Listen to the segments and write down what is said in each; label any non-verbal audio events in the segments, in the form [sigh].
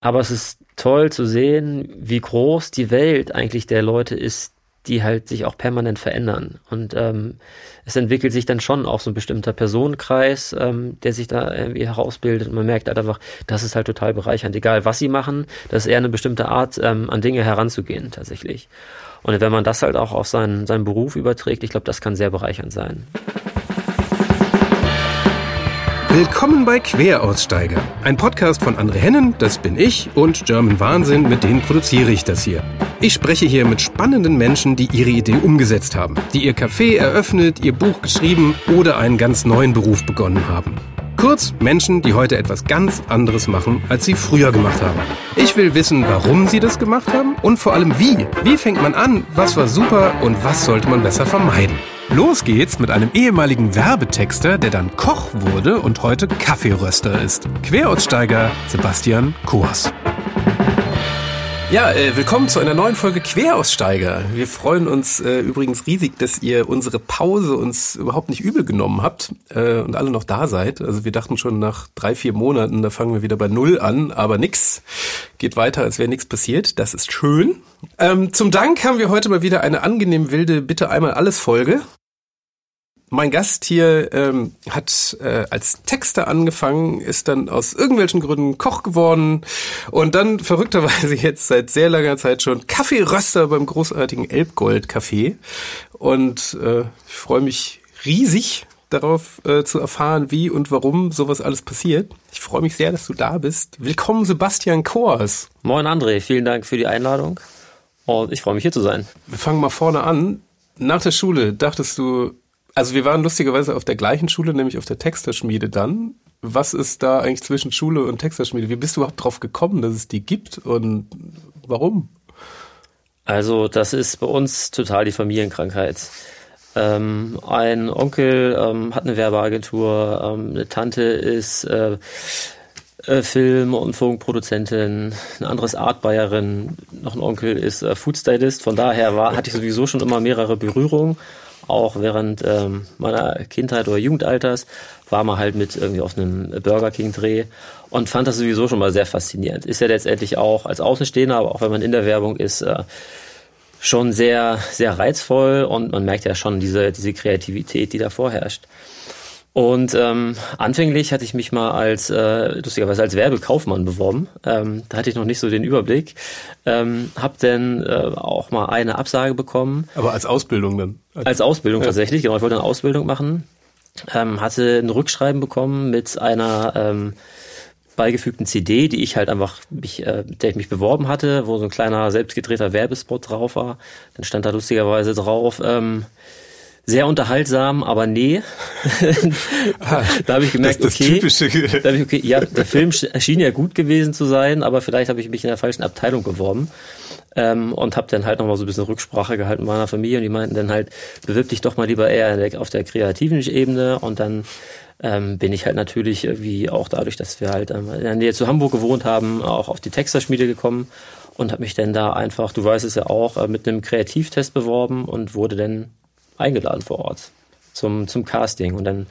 Aber es ist toll zu sehen, wie groß die Welt eigentlich der Leute ist, die halt sich auch permanent verändern. Und ähm, es entwickelt sich dann schon auch so ein bestimmter Personenkreis, ähm, der sich da irgendwie herausbildet. Und man merkt halt einfach, das ist halt total bereichernd. Egal was sie machen, das ist eher eine bestimmte Art, ähm, an Dinge heranzugehen tatsächlich. Und wenn man das halt auch auf seinen, seinen Beruf überträgt, ich glaube, das kann sehr bereichernd sein. Willkommen bei Queraussteiger, ein Podcast von André Hennen, das bin ich, und German Wahnsinn, mit denen produziere ich das hier. Ich spreche hier mit spannenden Menschen, die ihre Idee umgesetzt haben, die ihr Café eröffnet, ihr Buch geschrieben oder einen ganz neuen Beruf begonnen haben. Kurz Menschen, die heute etwas ganz anderes machen, als sie früher gemacht haben. Ich will wissen, warum sie das gemacht haben und vor allem wie. Wie fängt man an, was war super und was sollte man besser vermeiden. Los geht's mit einem ehemaligen Werbetexter, der dann Koch wurde und heute Kaffeeröster ist. Queraussteiger Sebastian Koers. Ja, äh, willkommen zu einer neuen Folge Queraussteiger. Wir freuen uns äh, übrigens riesig, dass ihr unsere Pause uns überhaupt nicht übel genommen habt äh, und alle noch da seid. Also wir dachten schon nach drei, vier Monaten, da fangen wir wieder bei Null an, aber nix. Geht weiter, als wäre nichts passiert. Das ist schön. Ähm, zum Dank haben wir heute mal wieder eine angenehm wilde Bitte einmal alles Folge. Mein Gast hier ähm, hat äh, als Texter angefangen, ist dann aus irgendwelchen Gründen Koch geworden und dann verrückterweise [laughs] jetzt seit sehr langer Zeit schon Kaffeeröster beim großartigen Elbgold Café. Und äh, ich freue mich riesig darauf äh, zu erfahren, wie und warum sowas alles passiert. Ich freue mich sehr, dass du da bist. Willkommen, Sebastian Kors. Moin André, vielen Dank für die Einladung. Und ich freue mich hier zu sein. Wir fangen mal vorne an. Nach der Schule dachtest du, also wir waren lustigerweise auf der gleichen Schule, nämlich auf der Texterschmiede dann. Was ist da eigentlich zwischen Schule und Texterschmiede? Wie bist du überhaupt drauf gekommen, dass es die gibt und warum? Also das ist bei uns total die Familienkrankheit. Ähm, ein Onkel ähm, hat eine Werbeagentur, ähm, eine Tante ist äh, äh, Film- und Funkproduzentin, ein anderes Artbayerin, noch ein Onkel ist äh, Foodstylist. Von daher war, hatte ich sowieso schon immer mehrere Berührungen auch während ähm, meiner Kindheit oder Jugendalters war man halt mit irgendwie auf einem Burger King Dreh und fand das sowieso schon mal sehr faszinierend. Ist ja letztendlich auch als Außenstehender, aber auch wenn man in der Werbung ist, äh, schon sehr, sehr reizvoll und man merkt ja schon diese, diese Kreativität, die da vorherrscht. Und ähm, anfänglich hatte ich mich mal als, äh, lustigerweise als Werbekaufmann beworben. Ähm, da hatte ich noch nicht so den Überblick. Ähm, hab dann äh, auch mal eine Absage bekommen. Aber als Ausbildung dann? Als, Ausbildung ja. tatsächlich, genau. Ich wollte eine Ausbildung machen. Ähm, hatte ein Rückschreiben bekommen mit einer ähm, beigefügten CD, die ich halt einfach mich, äh, der ich mich beworben hatte, wo so ein kleiner selbstgedrehter Werbespot drauf war. Dann stand da lustigerweise drauf, ähm, sehr unterhaltsam, aber nee. [laughs] Da habe ich gemerkt, das, das okay, da ich, okay, ja, der Film schien ja gut gewesen zu sein, aber vielleicht habe ich mich in der falschen Abteilung beworben. Ähm, und habe dann halt nochmal so ein bisschen Rücksprache gehalten mit meiner Familie und die meinten dann halt, bewirb dich doch mal lieber eher auf der kreativen Ebene und dann ähm, bin ich halt natürlich irgendwie auch dadurch, dass wir halt ähm, in der Nähe zu Hamburg gewohnt haben, auch auf die Texterschmiede gekommen und habe mich dann da einfach, du weißt es ja auch, äh, mit einem Kreativtest beworben und wurde dann eingeladen vor Ort zum, zum Casting. Und dann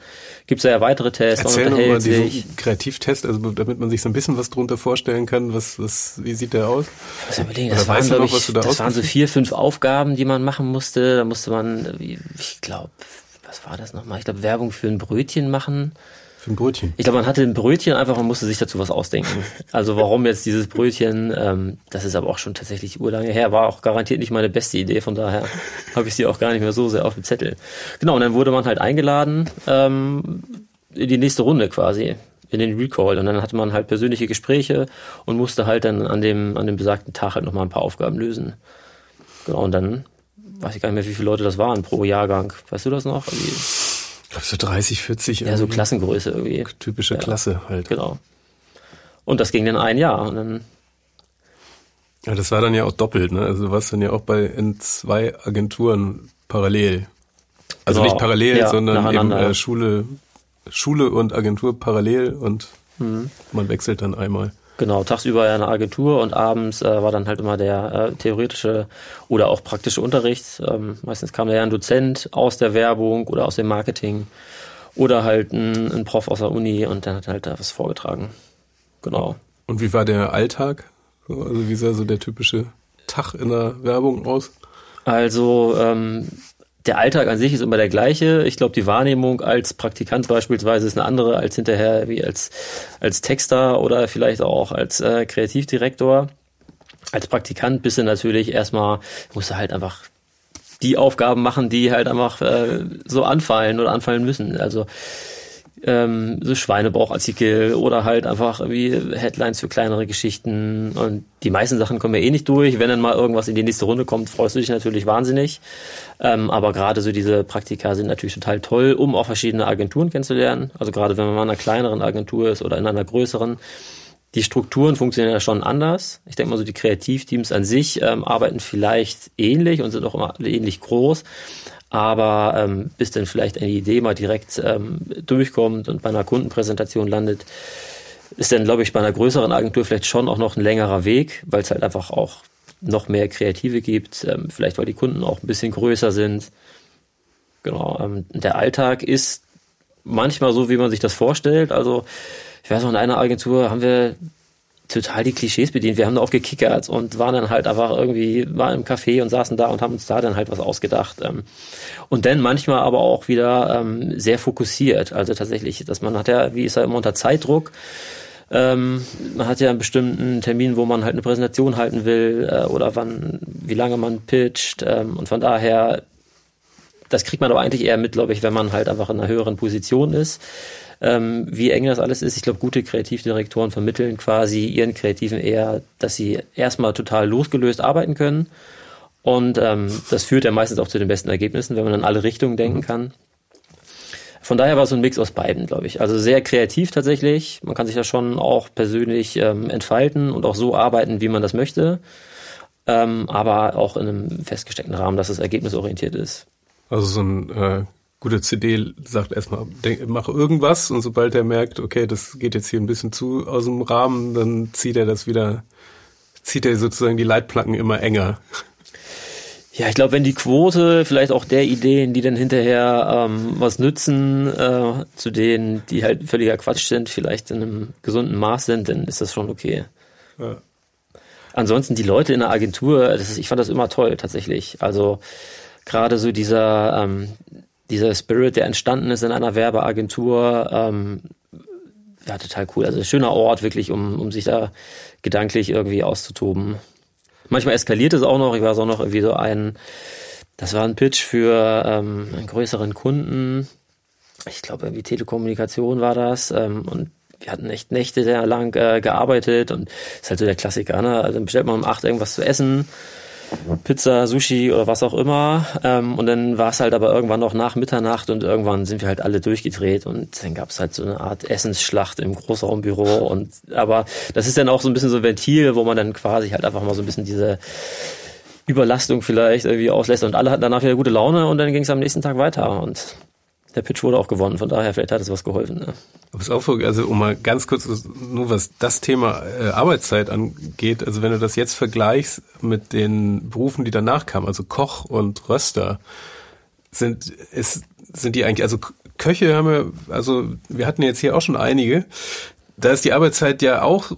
gibt's ja weitere Tests. Erzähl noch mal diesen Kreativtest, also damit man sich so ein bisschen was drunter vorstellen kann. Was, was, wie sieht der aus? Also überlegen, das, waren, noch, ich, da das waren so vier, fünf Aufgaben, die man machen musste. Da musste man, ich glaube, was war das nochmal? Ich glaube, Werbung für ein Brötchen machen. Für ein Brötchen. Ich glaube, man hatte ein Brötchen einfach und musste sich dazu was ausdenken. [laughs] Also warum jetzt dieses Brötchen, ähm, das ist aber auch schon tatsächlich urlange her, war auch garantiert nicht meine beste Idee, von daher [laughs] habe ich sie auch gar nicht mehr so sehr auf dem Zettel. Genau, und dann wurde man halt eingeladen ähm, in die nächste Runde quasi in den Recall und dann hatte man halt persönliche Gespräche und musste halt dann an dem an dem besagten Tag halt nochmal ein paar Aufgaben lösen. Genau, und dann weiß ich gar nicht mehr, wie viele Leute das waren pro Jahrgang. Weißt du das noch? Irgendwie? Ich glaube so 30, 40. Ja, so Klassengröße irgendwie. Typische ja, Klasse halt. Genau. Und das ging dann ein Jahr und dann. Ja, das war dann ja auch doppelt, ne? Also du warst dann ja auch bei in zwei Agenturen parallel. Also genau. nicht parallel, ja, sondern eben äh, Schule, Schule und Agentur parallel und mhm. man wechselt dann einmal. Genau, tagsüber eine Agentur und abends äh, war dann halt immer der äh, theoretische oder auch praktische Unterricht. Ähm, meistens kam da ja ein Dozent aus der Werbung oder aus dem Marketing oder halt ein, ein Prof aus der Uni und dann hat halt da was vorgetragen. Genau. Und wie war der Alltag? Also wie sah so der typische Tag in der Werbung aus? Also ähm, der Alltag an sich ist immer der gleiche. Ich glaube, die Wahrnehmung als Praktikant beispielsweise ist eine andere als hinterher wie als, als Texter oder vielleicht auch als äh, Kreativdirektor. Als Praktikant bist du natürlich erstmal, musst du halt einfach die Aufgaben machen, die halt einfach äh, so anfallen oder anfallen müssen. Also ähm, so Schweinebauchartikel oder halt einfach wie Headlines für kleinere Geschichten. Und die meisten Sachen kommen ja eh nicht durch. Wenn dann mal irgendwas in die nächste Runde kommt, freust du dich natürlich wahnsinnig. Ähm, aber gerade so diese Praktika sind natürlich total toll, um auch verschiedene Agenturen kennenzulernen. Also gerade wenn man mal in einer kleineren Agentur ist oder in einer größeren. Die Strukturen funktionieren ja schon anders. Ich denke mal so, die Kreativteams an sich ähm, arbeiten vielleicht ähnlich und sind auch immer ähnlich groß aber ähm, bis dann vielleicht eine Idee mal direkt ähm, durchkommt und bei einer Kundenpräsentation landet, ist dann, glaube ich, bei einer größeren Agentur vielleicht schon auch noch ein längerer Weg, weil es halt einfach auch noch mehr Kreative gibt, ähm, vielleicht weil die Kunden auch ein bisschen größer sind. Genau, ähm, der Alltag ist manchmal so, wie man sich das vorstellt. Also ich weiß noch, in einer Agentur haben wir total die Klischees bedient. Wir haben da auch gekickert und waren dann halt einfach irgendwie, waren im Café und saßen da und haben uns da dann halt was ausgedacht. Ähm. Und dann manchmal aber auch wieder ähm, sehr fokussiert. Also tatsächlich, dass man hat ja, wie ist ja immer unter Zeitdruck. Ähm, man hat ja einen bestimmten Termin, wo man halt eine Präsentation halten will äh, oder wann, wie lange man pitcht. und von daher, das kriegt man aber eigentlich eher mit, glaube ich, wenn man halt einfach in einer höheren Position ist ähm, wie eng das alles ist. Ich glaube, gute Kreativdirektoren vermitteln quasi ihren Kreativen eher, dass sie erstmal total losgelöst arbeiten können. Und ähm, das führt ja meistens auch zu den besten Ergebnissen, wenn man in alle Richtungen denken kann. Von daher war so ein Mix aus beiden, glaube ich. Also sehr kreativ tatsächlich. Man kann sich da schon auch persönlich ähm, entfalten und auch so arbeiten, wie man das möchte. Ähm, aber auch in einem festgesteckten Rahmen, dass es ergebnisorientiert ist. Also so ein äh, gute CD sagt erstmal, denk, mach irgendwas und sobald er merkt, okay, das geht jetzt hier ein bisschen zu aus dem Rahmen, dann zieht er das wieder, zieht er sozusagen die Leitplanken immer enger. Ja, ich glaube, wenn die Quote vielleicht auch der Ideen, die dann hinterher ähm, was nützen, äh, zu denen, die halt völliger Quatsch sind, vielleicht in einem gesunden Maß sind, dann ist das schon okay. Ja. Ansonsten die Leute in der Agentur, das ist, ich fand das immer toll tatsächlich. Also gerade so dieser ähm, dieser Spirit, der entstanden ist in einer Werbeagentur, ähm, ja, total cool. Also schöner Ort, wirklich, um, um sich da gedanklich irgendwie auszutoben. Manchmal eskaliert es auch noch. Ich weiß auch noch irgendwie so ein, das war ein Pitch für ähm, einen größeren Kunden. Ich glaube, irgendwie Telekommunikation war das. Ähm, und wir hatten echt Nächte sehr lang äh, gearbeitet und ist halt so der Klassiker, ne? Also dann bestellt man um acht irgendwas zu essen Pizza, Sushi oder was auch immer. Ähm, und dann war es halt aber irgendwann noch nach Mitternacht und irgendwann sind wir halt alle durchgedreht und dann gab es halt so eine Art Essensschlacht im Großraumbüro. Und aber das ist dann auch so ein bisschen so ein Ventil, wo man dann quasi halt einfach mal so ein bisschen diese Überlastung vielleicht irgendwie auslässt und alle hatten danach wieder gute Laune und dann ging es am nächsten Tag weiter und der Pitch wurde auch gewonnen, von daher vielleicht hat es was geholfen. Ne? Also um mal ganz kurz, nur was das Thema äh, Arbeitszeit angeht, also wenn du das jetzt vergleichst mit den Berufen, die danach kamen, also Koch und Röster, sind, ist, sind die eigentlich, also Köche haben wir, also wir hatten jetzt hier auch schon einige, da ist die Arbeitszeit ja auch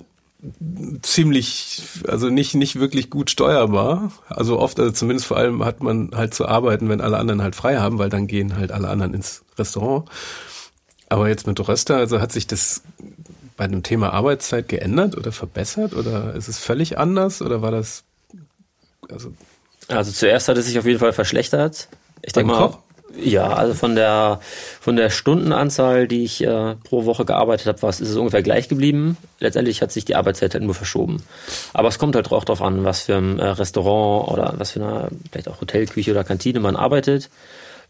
ziemlich, also nicht, nicht wirklich gut steuerbar. Also oft, also zumindest vor allem hat man halt zu arbeiten, wenn alle anderen halt frei haben, weil dann gehen halt alle anderen ins Restaurant. Aber jetzt mit Röster, also hat sich das bei dem Thema Arbeitszeit geändert oder verbessert oder ist es völlig anders oder war das, also? Also zuerst hat es sich auf jeden Fall verschlechtert. Ich denke mal, Koch? Ja, also von der von der Stundenanzahl, die ich äh, pro Woche gearbeitet habe, ist es ungefähr gleich geblieben. Letztendlich hat sich die Arbeitszeit halt nur verschoben. Aber es kommt halt auch darauf an, was für ein äh, Restaurant oder was für eine vielleicht auch Hotelküche oder Kantine man arbeitet.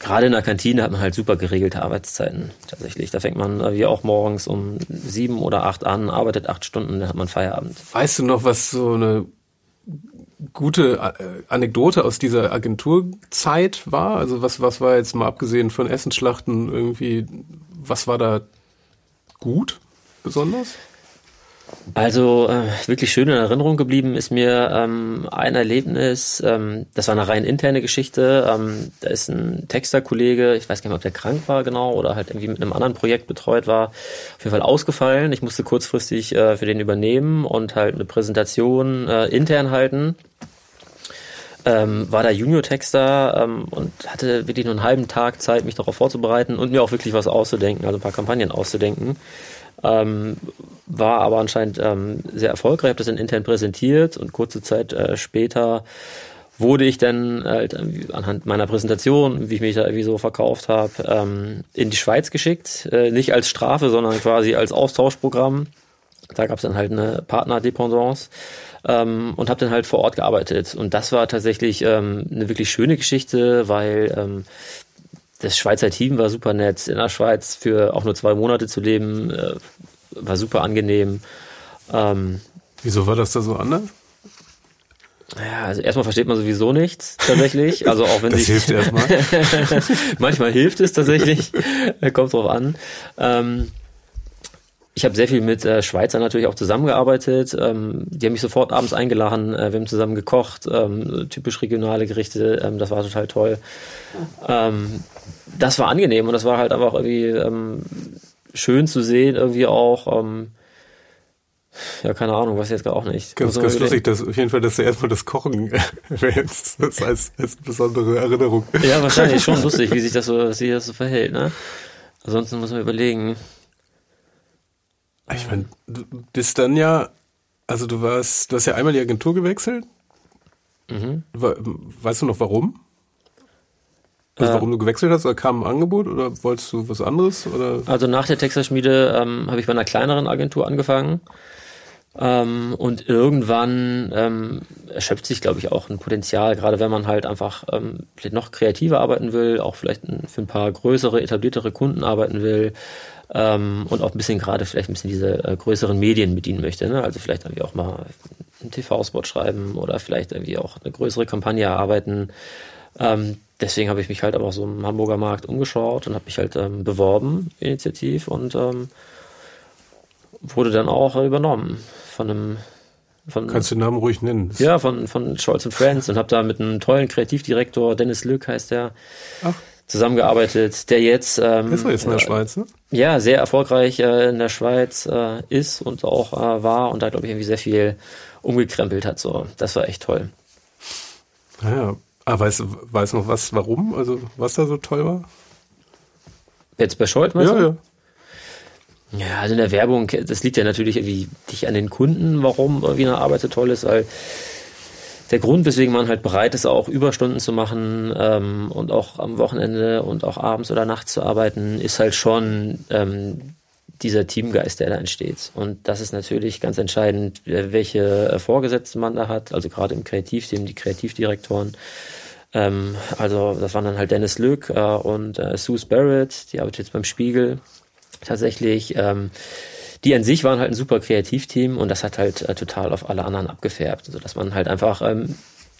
Gerade in der Kantine hat man halt super geregelte Arbeitszeiten tatsächlich. Da fängt man äh, wie auch morgens um sieben oder acht an, arbeitet acht Stunden, dann hat man Feierabend. Weißt du noch, was so eine gute äh, Anekdote aus dieser Agenturzeit war? Also was, was war jetzt mal abgesehen von Essensschlachten irgendwie, was war da gut besonders? Also äh, wirklich schön in Erinnerung geblieben ist mir ähm, ein Erlebnis, ähm, das war eine rein interne Geschichte. Ähm, da ist ein Texterkollege, ich weiß gar nicht mehr, ob der krank war genau oder halt irgendwie mit einem anderen Projekt betreut war, auf jeden Fall ausgefallen. Ich musste kurzfristig äh, für den übernehmen und halt eine Präsentation äh, intern halten. Ähm, war da Junior-Texter ähm, und hatte wirklich nur einen halben Tag Zeit, mich darauf vorzubereiten und mir auch wirklich was auszudenken, also ein paar Kampagnen auszudenken. Ähm, war aber anscheinend ähm, sehr erfolgreich, habe das dann intern präsentiert und kurze Zeit äh, später wurde ich dann halt anhand meiner Präsentation, wie ich mich da irgendwie so verkauft habe, ähm, in die Schweiz geschickt. Äh, nicht als Strafe, sondern quasi als Austauschprogramm. Da gab es dann halt eine Partnerdependance ähm, und habe dann halt vor Ort gearbeitet. Und das war tatsächlich ähm, eine wirklich schöne Geschichte, weil ähm, das Schweizer Team war super nett. In der Schweiz für auch nur zwei Monate zu leben, äh, war super angenehm. Ähm, Wieso war das da so anders? Ja, also erstmal versteht man sowieso nichts tatsächlich. [laughs] Also auch wenn das sich, hilft erstmal. [laughs] manchmal hilft es tatsächlich. [laughs] Kommt drauf an. Ähm, ich habe sehr viel mit äh, Schweizern natürlich auch zusammengearbeitet. Ähm, die haben mich sofort abends eingeladen. Äh, wir haben zusammen gekocht, ähm, typisch regionale Gerichte. Ähm, das war total toll. Das war angenehm und das war halt einfach irgendwie ähm, schön zu sehen, irgendwie auch. Ähm, ja, keine Ahnung, weiß ich jetzt gar auch nicht. Ganz, ganz lustig, dass auf jeden Fall, dass du erstmal das Kochen [laughs] erwähnst. Das als, als besondere Erinnerung. Ja, wahrscheinlich schon lustig, wie sich das so, wie sich das so verhält, ne? Ansonsten muss man überlegen. Ich meine, du bist dann ja, also du warst, du hast ja einmal die Agentur gewechselt. Mhm. Weißt du noch warum? Also warum du gewechselt hast? Kam ein Angebot oder wolltest du was anderes? Oder? Also nach der Texas-Schmiede ähm, habe ich bei einer kleineren Agentur angefangen. Ähm, und irgendwann ähm, erschöpft sich, glaube ich, auch ein Potenzial, gerade wenn man halt einfach ähm, vielleicht noch kreativer arbeiten will, auch vielleicht für ein paar größere, etabliertere Kunden arbeiten will ähm, und auch ein bisschen gerade vielleicht ein bisschen diese äh, größeren Medien bedienen möchte. Ne? Also vielleicht irgendwie auch mal einen TV-Spot schreiben oder vielleicht irgendwie auch eine größere Kampagne erarbeiten. Ähm, deswegen habe ich mich halt aber so im Hamburger Markt umgeschaut und habe mich halt ähm, beworben, initiativ und ähm, wurde dann auch übernommen von einem von, Kannst du den Namen ruhig nennen? Ja, von, von Scholz Friends und habe da mit einem tollen Kreativdirektor, Dennis Lück heißt der, Ach zusammengearbeitet, der jetzt ähm, ist er jetzt in der äh, Schweiz, ne? ja sehr erfolgreich äh, in der Schweiz äh, ist und auch äh, war und da glaube ich irgendwie sehr viel umgekrempelt hat. So, das war echt toll. Naja, ah, weiß weiß noch was, warum? Also was da so toll war? Jetzt bei Scholz meinst ja, du? Ja. Ja, also in der Werbung, das liegt ja natürlich irgendwie nicht an den Kunden, warum irgendwie eine Arbeit so toll ist, weil der Grund, weswegen man halt bereit ist, auch Überstunden zu machen ähm, und auch am Wochenende und auch abends oder nachts zu arbeiten, ist halt schon ähm, dieser Teamgeist, der da entsteht. Und das ist natürlich ganz entscheidend, welche äh, Vorgesetzten man da hat, also gerade im Kreativteam, die Kreativdirektoren. Ähm, also das waren dann halt Dennis Lück äh, und äh, Sue Barrett, die arbeitet jetzt beim Spiegel tatsächlich. Ähm, die an sich waren halt ein super Kreativteam und das hat halt äh, total auf alle anderen abgefärbt. Also dass man halt einfach ähm,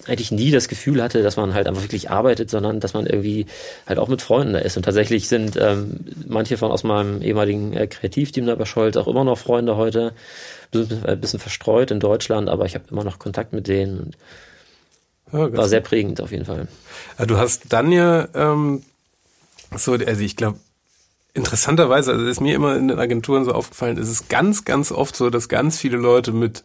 eigentlich nie das Gefühl hatte, dass man halt einfach wirklich arbeitet, sondern dass man irgendwie halt auch mit Freunden da ist. Und tatsächlich sind ähm, manche von aus meinem ehemaligen äh, Kreativteam da bei Scholz auch immer noch Freunde heute. Ein bisschen, ein bisschen verstreut in Deutschland, aber ich habe immer noch Kontakt mit denen. Und ja, war sehr prägend auf jeden Fall. Du hast dann ja ähm, so, also ich glaube, interessanterweise, also ist mir immer in den Agenturen so aufgefallen, ist es ganz, ganz oft so, dass ganz viele Leute mit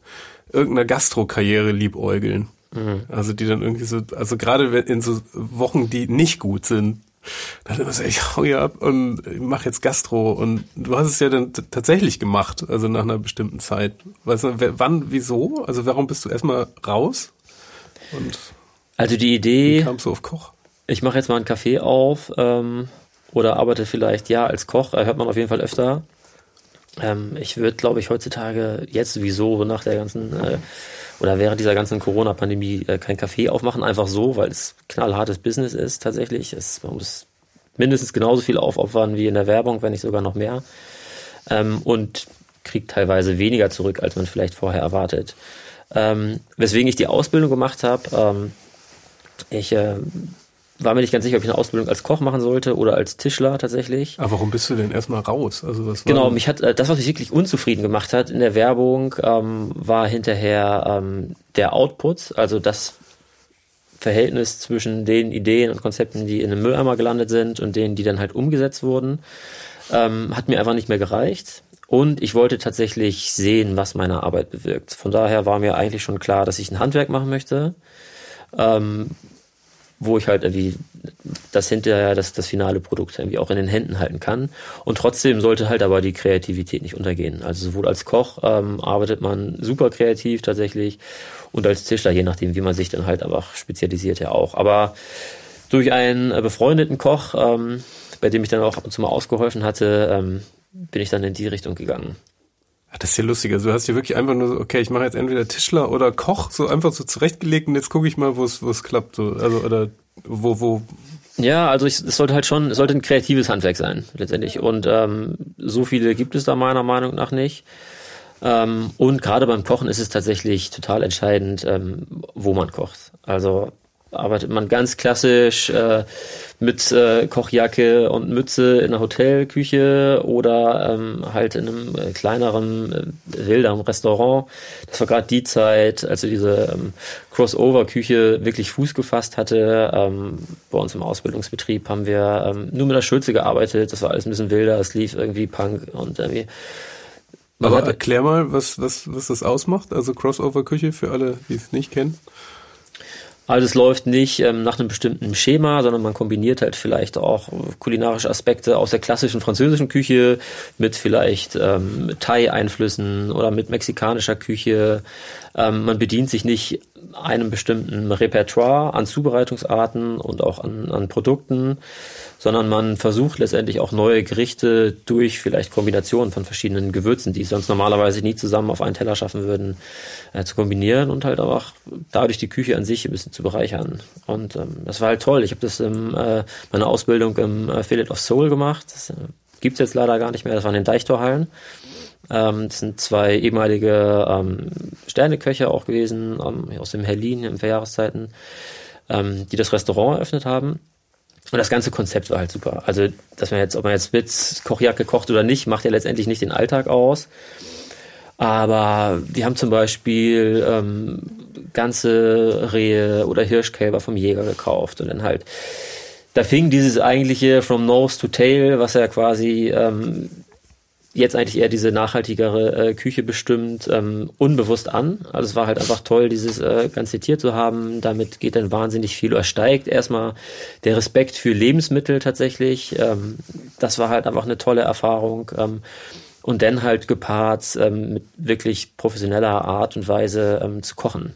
irgendeiner Gastro-Karriere liebäugeln. Mhm. Also die dann irgendwie so, also gerade in so Wochen, die nicht gut sind, dann immer so, ich hau hier ab und mach jetzt Gastro und du hast es ja dann tatsächlich gemacht, also nach einer bestimmten Zeit. Weißt du, wann, wieso? Also warum bist du erstmal raus? Und also die Idee. Wie kamst du auf Koch? Ich mache jetzt mal einen Kaffee auf. Ähm oder arbeitet vielleicht ja als Koch, äh, hört man auf jeden Fall öfter. Ähm, ich würde, glaube ich, heutzutage jetzt sowieso nach der ganzen äh, oder während dieser ganzen Corona-Pandemie äh, kein Café aufmachen, einfach so, weil es knallhartes Business ist tatsächlich. Es, man muss mindestens genauso viel aufopfern wie in der Werbung, wenn nicht sogar noch mehr. Ähm, und kriegt teilweise weniger zurück, als man vielleicht vorher erwartet. Ähm, weswegen ich die Ausbildung gemacht habe. Ähm, ich äh, war mir nicht ganz sicher, ob ich eine Ausbildung als Koch machen sollte oder als Tischler tatsächlich. Aber warum bist du denn erstmal raus? Also was genau, mich hat äh, das, was mich wirklich unzufrieden gemacht hat in der Werbung, ähm, war hinterher ähm, der Output, also das Verhältnis zwischen den Ideen und Konzepten, die in einem Mülleimer gelandet sind und denen, die dann halt umgesetzt wurden, ähm, hat mir einfach nicht mehr gereicht. Und ich wollte tatsächlich sehen, was meine Arbeit bewirkt. Von daher war mir eigentlich schon klar, dass ich ein Handwerk machen möchte. Ähm, wo ich halt irgendwie das hinterher, das, das finale Produkt irgendwie auch in den Händen halten kann. Und trotzdem sollte halt aber die Kreativität nicht untergehen. Also sowohl als Koch ähm, arbeitet man super kreativ tatsächlich und als Tischler, je nachdem, wie man sich dann halt einfach spezialisiert ja auch. Aber durch einen befreundeten Koch, ähm, bei dem ich dann auch ab und zu mal ausgeholfen hatte, ähm, bin ich dann in die Richtung gegangen. Das ist ja lustig. Also du hast dir wirklich einfach nur so, okay, ich mache jetzt entweder Tischler oder Koch, so einfach so zurechtgelegt und jetzt gucke ich mal, wo es wo es klappt. So. Also oder wo, wo. Ja, also ich, es sollte halt schon, es sollte ein kreatives Handwerk sein, letztendlich. Und ähm, so viele gibt es da meiner Meinung nach nicht. Ähm, und gerade beim Kochen ist es tatsächlich total entscheidend, ähm, wo man kocht. Also arbeitet man ganz klassisch äh, mit äh, Kochjacke und Mütze in einer Hotelküche oder ähm, halt in einem äh, kleineren, äh, wilderen Restaurant. Das war gerade die Zeit, als so diese ähm, Crossover-Küche wirklich Fuß gefasst hatte. Ähm, bei uns im Ausbildungsbetrieb haben wir ähm, nur mit der Schürze gearbeitet. Das war alles ein bisschen wilder. Es lief irgendwie Punk und irgendwie aber erklär mal, was, was, was das ausmacht, also Crossover-Küche für alle, die es nicht kennen. Also es läuft nicht ähm, nach einem bestimmten Schema, sondern man kombiniert halt vielleicht auch kulinarische Aspekte aus der klassischen französischen Küche mit vielleicht ähm, Thai-Einflüssen oder mit mexikanischer Küche. Ähm, man bedient sich nicht einem bestimmten Repertoire an Zubereitungsarten und auch an, an Produkten, sondern man versucht letztendlich auch neue Gerichte durch vielleicht Kombinationen von verschiedenen Gewürzen, die sonst normalerweise nie zusammen auf einen Teller schaffen würden, äh, zu kombinieren und halt auch dadurch die Küche an sich ein bisschen zu bereichern. Und ähm, das war halt toll. Ich habe das in äh, meiner Ausbildung im äh, Fillet of Soul gemacht. Das äh, gibt's jetzt leider gar nicht mehr. Das war in den Deichtorhallen. Ähm, das sind zwei ehemalige ähm, Sterneköche auch gewesen, ähm, aus dem Herlin in Verjahreszeiten, ähm, die das Restaurant eröffnet haben. Und das ganze Konzept war halt super. Also, dass man jetzt, ob man jetzt mit Kochjacke kocht oder nicht, macht ja letztendlich nicht den Alltag aus. Aber die haben zum Beispiel ähm, ganze Rehe oder Hirschkälber vom Jäger gekauft und dann halt, da fing dieses eigentliche From Nose to Tail, was ja quasi ähm, jetzt eigentlich eher diese nachhaltigere äh, Küche bestimmt, ähm, unbewusst an. Also es war halt einfach toll, dieses äh, ganze Tier zu haben. Damit geht dann wahnsinnig viel oder steigt erstmal der Respekt für Lebensmittel tatsächlich. Ähm, das war halt einfach eine tolle Erfahrung. Ähm, und dann halt gepaart ähm, mit wirklich professioneller Art und Weise ähm, zu kochen.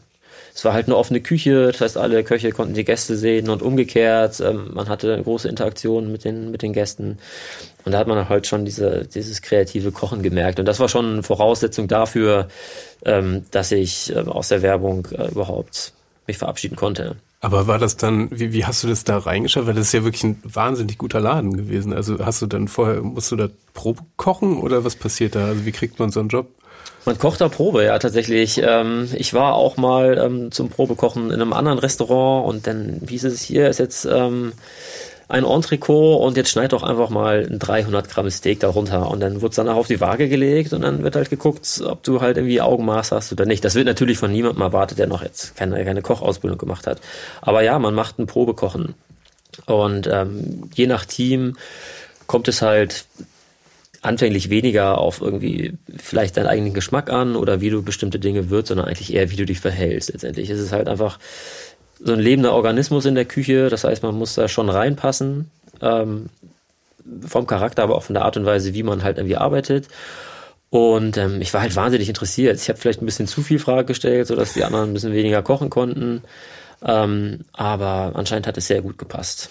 Es war halt eine offene Küche, das heißt, alle Köche konnten die Gäste sehen und umgekehrt. Ähm, man hatte große Interaktion mit den, mit den Gästen. Und da hat man halt schon diese, dieses kreative Kochen gemerkt. Und das war schon eine Voraussetzung dafür, ähm, dass ich äh, aus der Werbung äh, überhaupt mich verabschieden konnte. Aber war das dann, wie, wie hast du das da reingeschaut? Weil das ist ja wirklich ein wahnsinnig guter Laden gewesen. Also hast du dann vorher, musst du da Probe kochen oder was passiert da? Also wie kriegt man so einen Job? Man kocht da Probe, ja, tatsächlich. Ähm, ich war auch mal ähm, zum Probekochen in einem anderen Restaurant und dann hieß es, hier ist jetzt ähm, ein Entrecot und jetzt schneid doch einfach mal ein 300 Gramm Steak darunter und dann wird es danach auf die Waage gelegt und dann wird halt geguckt, ob du halt irgendwie Augenmaß hast oder nicht. Das wird natürlich von niemandem erwartet, der noch jetzt keine, keine Kochausbildung gemacht hat. Aber ja, man macht ein Probekochen und ähm, je nach Team kommt es halt anfänglich weniger auf irgendwie vielleicht deinen eigenen Geschmack an oder wie du bestimmte Dinge würzt, sondern eigentlich eher, wie du dich verhältst. Letztendlich ist es halt einfach so ein lebender Organismus in der Küche. Das heißt, man muss da schon reinpassen. Ähm, vom Charakter, aber auch von der Art und Weise, wie man halt irgendwie arbeitet. Und ähm, ich war halt wahnsinnig interessiert. Ich habe vielleicht ein bisschen zu viel Frage gestellt, sodass die anderen ein bisschen weniger kochen konnten. Ähm, aber anscheinend hat es sehr gut gepasst.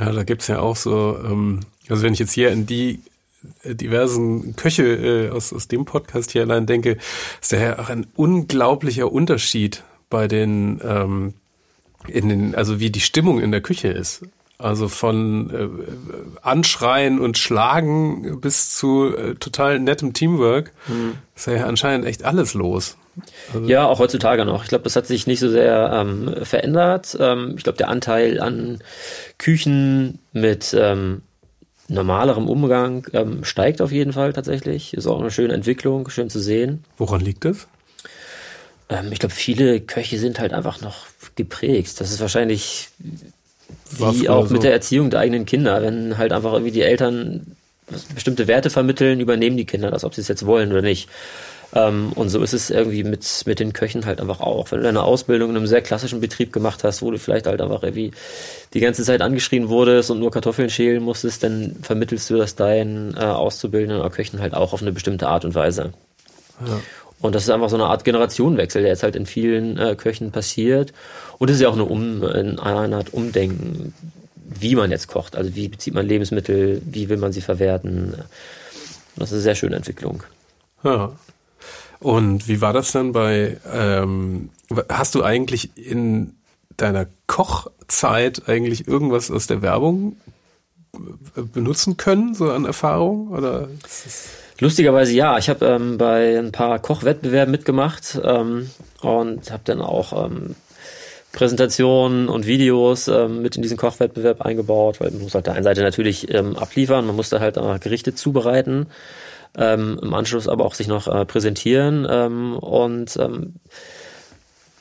Ja, da gibt's ja auch so, ähm, also wenn ich jetzt hier in die diversen Köche äh, aus, aus dem Podcast hier allein denke, ist daher auch ein unglaublicher Unterschied bei den, ähm, in den, also wie die Stimmung in der Küche ist. Also von äh, Anschreien und Schlagen bis zu äh, total nettem Teamwork mhm. ist ja anscheinend echt alles los. Also ja, auch heutzutage noch. Ich glaube, das hat sich nicht so sehr ähm, verändert. Ähm, ich glaube, der Anteil an Küchen mit ähm, normalerem Umgang ähm, steigt auf jeden Fall tatsächlich. Ist auch eine schöne Entwicklung, schön zu sehen. Woran liegt das? Ähm, ich glaube, viele Köche sind halt einfach noch geprägt. Das ist wahrscheinlich wie auch so. mit der Erziehung der eigenen Kinder. Wenn halt einfach irgendwie die Eltern bestimmte Werte vermitteln, übernehmen die Kinder das, ob sie es jetzt wollen oder nicht. Ähm, und so ist es irgendwie mit, mit den Köchen halt einfach auch. Wenn du deine Ausbildung in einem sehr klassischen Betrieb gemacht hast, wo du vielleicht halt einfach irgendwie die ganze Zeit angeschrien wurdest und nur Kartoffeln schälen musstest, dann vermittelst du das deinen äh, Auszubildenden oder Köchen halt auch auf eine bestimmte Art und Weise. Ja. Und das ist einfach so eine Art Generationenwechsel, der jetzt halt in vielen äh, Köchen passiert. Und es ist ja auch eine, um, eine Art Umdenken, wie man jetzt kocht. Also wie bezieht man Lebensmittel, wie will man sie verwerten. Das ist eine sehr schöne Entwicklung. Ja. Und wie war das dann bei, ähm, hast du eigentlich in deiner Kochzeit eigentlich irgendwas aus der Werbung benutzen können, so an Erfahrung? Oder Lustigerweise ja. Ich habe ähm, bei ein paar Kochwettbewerben mitgemacht ähm, und habe dann auch ähm, Präsentationen und Videos ähm, mit in diesen Kochwettbewerb eingebaut, weil man muss halt der einen Seite natürlich ähm, abliefern, man musste halt auch Gerichte zubereiten ähm, im Anschluss aber auch sich noch äh, präsentieren ähm, und ähm,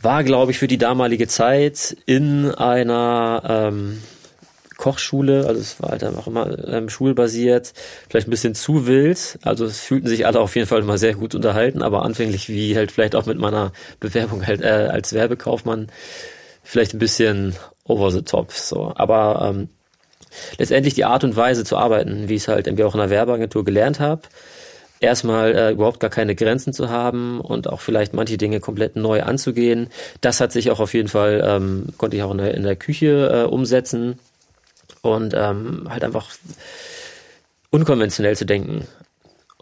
war, glaube ich, für die damalige Zeit in einer ähm, Kochschule, also es war halt einfach immer ähm, schulbasiert, vielleicht ein bisschen zu wild. Also es fühlten sich alle auf jeden Fall immer sehr gut unterhalten, aber anfänglich wie halt vielleicht auch mit meiner Bewerbung halt äh, als Werbekaufmann vielleicht ein bisschen over the top. So, aber ähm, letztendlich die Art und Weise zu arbeiten, wie ich es halt irgendwie auch in der Werbeagentur gelernt habe, erstmal äh, überhaupt gar keine Grenzen zu haben und auch vielleicht manche Dinge komplett neu anzugehen. Das hat sich auch auf jeden Fall, ähm, konnte ich auch in der, in der Küche äh, umsetzen und ähm, halt einfach unkonventionell zu denken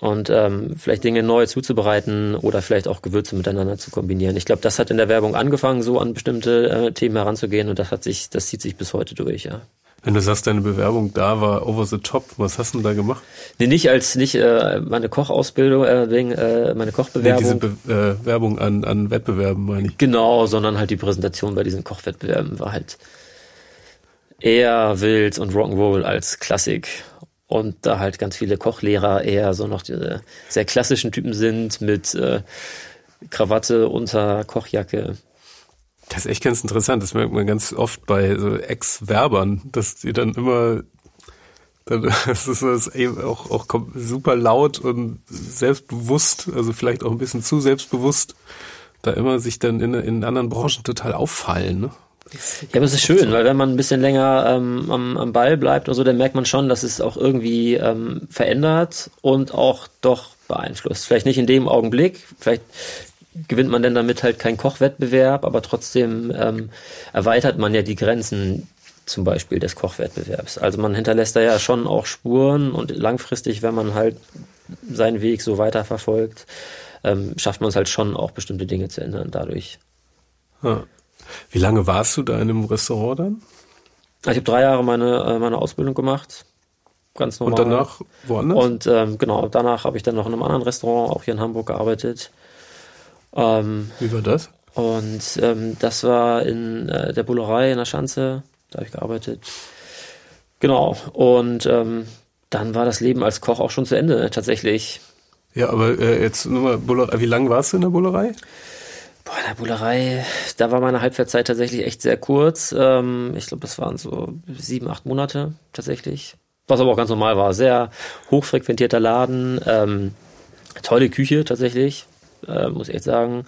und ähm, vielleicht Dinge neu zuzubereiten oder vielleicht auch Gewürze miteinander zu kombinieren. Ich glaube, das hat in der Werbung angefangen, so an bestimmte äh, Themen heranzugehen und das hat sich, das zieht sich bis heute durch, ja. Wenn du sagst, deine Bewerbung da war over the top, was hast du denn da gemacht? Nee, nicht als nicht äh, meine Kochausbildung, äh, wegen äh, meine Kochbewerbung. Nee, diese Be äh, Werbung an, an Wettbewerben meine ich. Genau, sondern halt die Präsentation bei diesen Kochwettbewerben war halt eher wild und Rock'n'Roll als Klassik. Und da halt ganz viele Kochlehrer eher so noch diese sehr klassischen Typen sind mit äh, Krawatte unter Kochjacke. Das ist echt ganz interessant. Das merkt man ganz oft bei so Ex-Werbern, dass die dann immer, dann, [laughs] ist das eben auch, auch super laut und selbstbewusst, also vielleicht auch ein bisschen zu selbstbewusst, da immer sich dann in, in anderen Branchen total auffallen. Ne? Ja, aber es ist schön, weil wenn man ein bisschen länger ähm, am, am Ball bleibt oder so, dann merkt man schon, dass es auch irgendwie ähm, verändert und auch doch beeinflusst. Vielleicht nicht in dem Augenblick, vielleicht gewinnt man denn damit halt keinen Kochwettbewerb, aber trotzdem ähm, erweitert man ja die Grenzen zum Beispiel des Kochwettbewerbs. Also man hinterlässt da ja schon auch Spuren und langfristig, wenn man halt seinen Weg so weiterverfolgt, ähm, schafft man es halt schon auch bestimmte Dinge zu ändern dadurch. Ja. Wie lange warst du da in einem Restaurant dann? Ich habe drei Jahre meine, äh, meine Ausbildung gemacht. Ganz normal. Und danach woanders? Und ähm, genau, danach habe ich dann noch in einem anderen Restaurant, auch hier in Hamburg, gearbeitet. Ähm, Wie war das? Und ähm, das war in äh, der Bullerei in der Schanze, da habe ich gearbeitet. Genau. Und ähm, dann war das Leben als Koch auch schon zu Ende, tatsächlich. Ja, aber äh, jetzt nur mal, Bullerei, wie lange warst du in der Bullerei? Boah, in der Bullerei, da war meine Halbwertszeit tatsächlich echt sehr kurz. Ähm, ich glaube, das waren so sieben, acht Monate tatsächlich. Was aber auch ganz normal war. Sehr hochfrequentierter Laden, ähm, tolle Küche tatsächlich äh, muss ich echt sagen.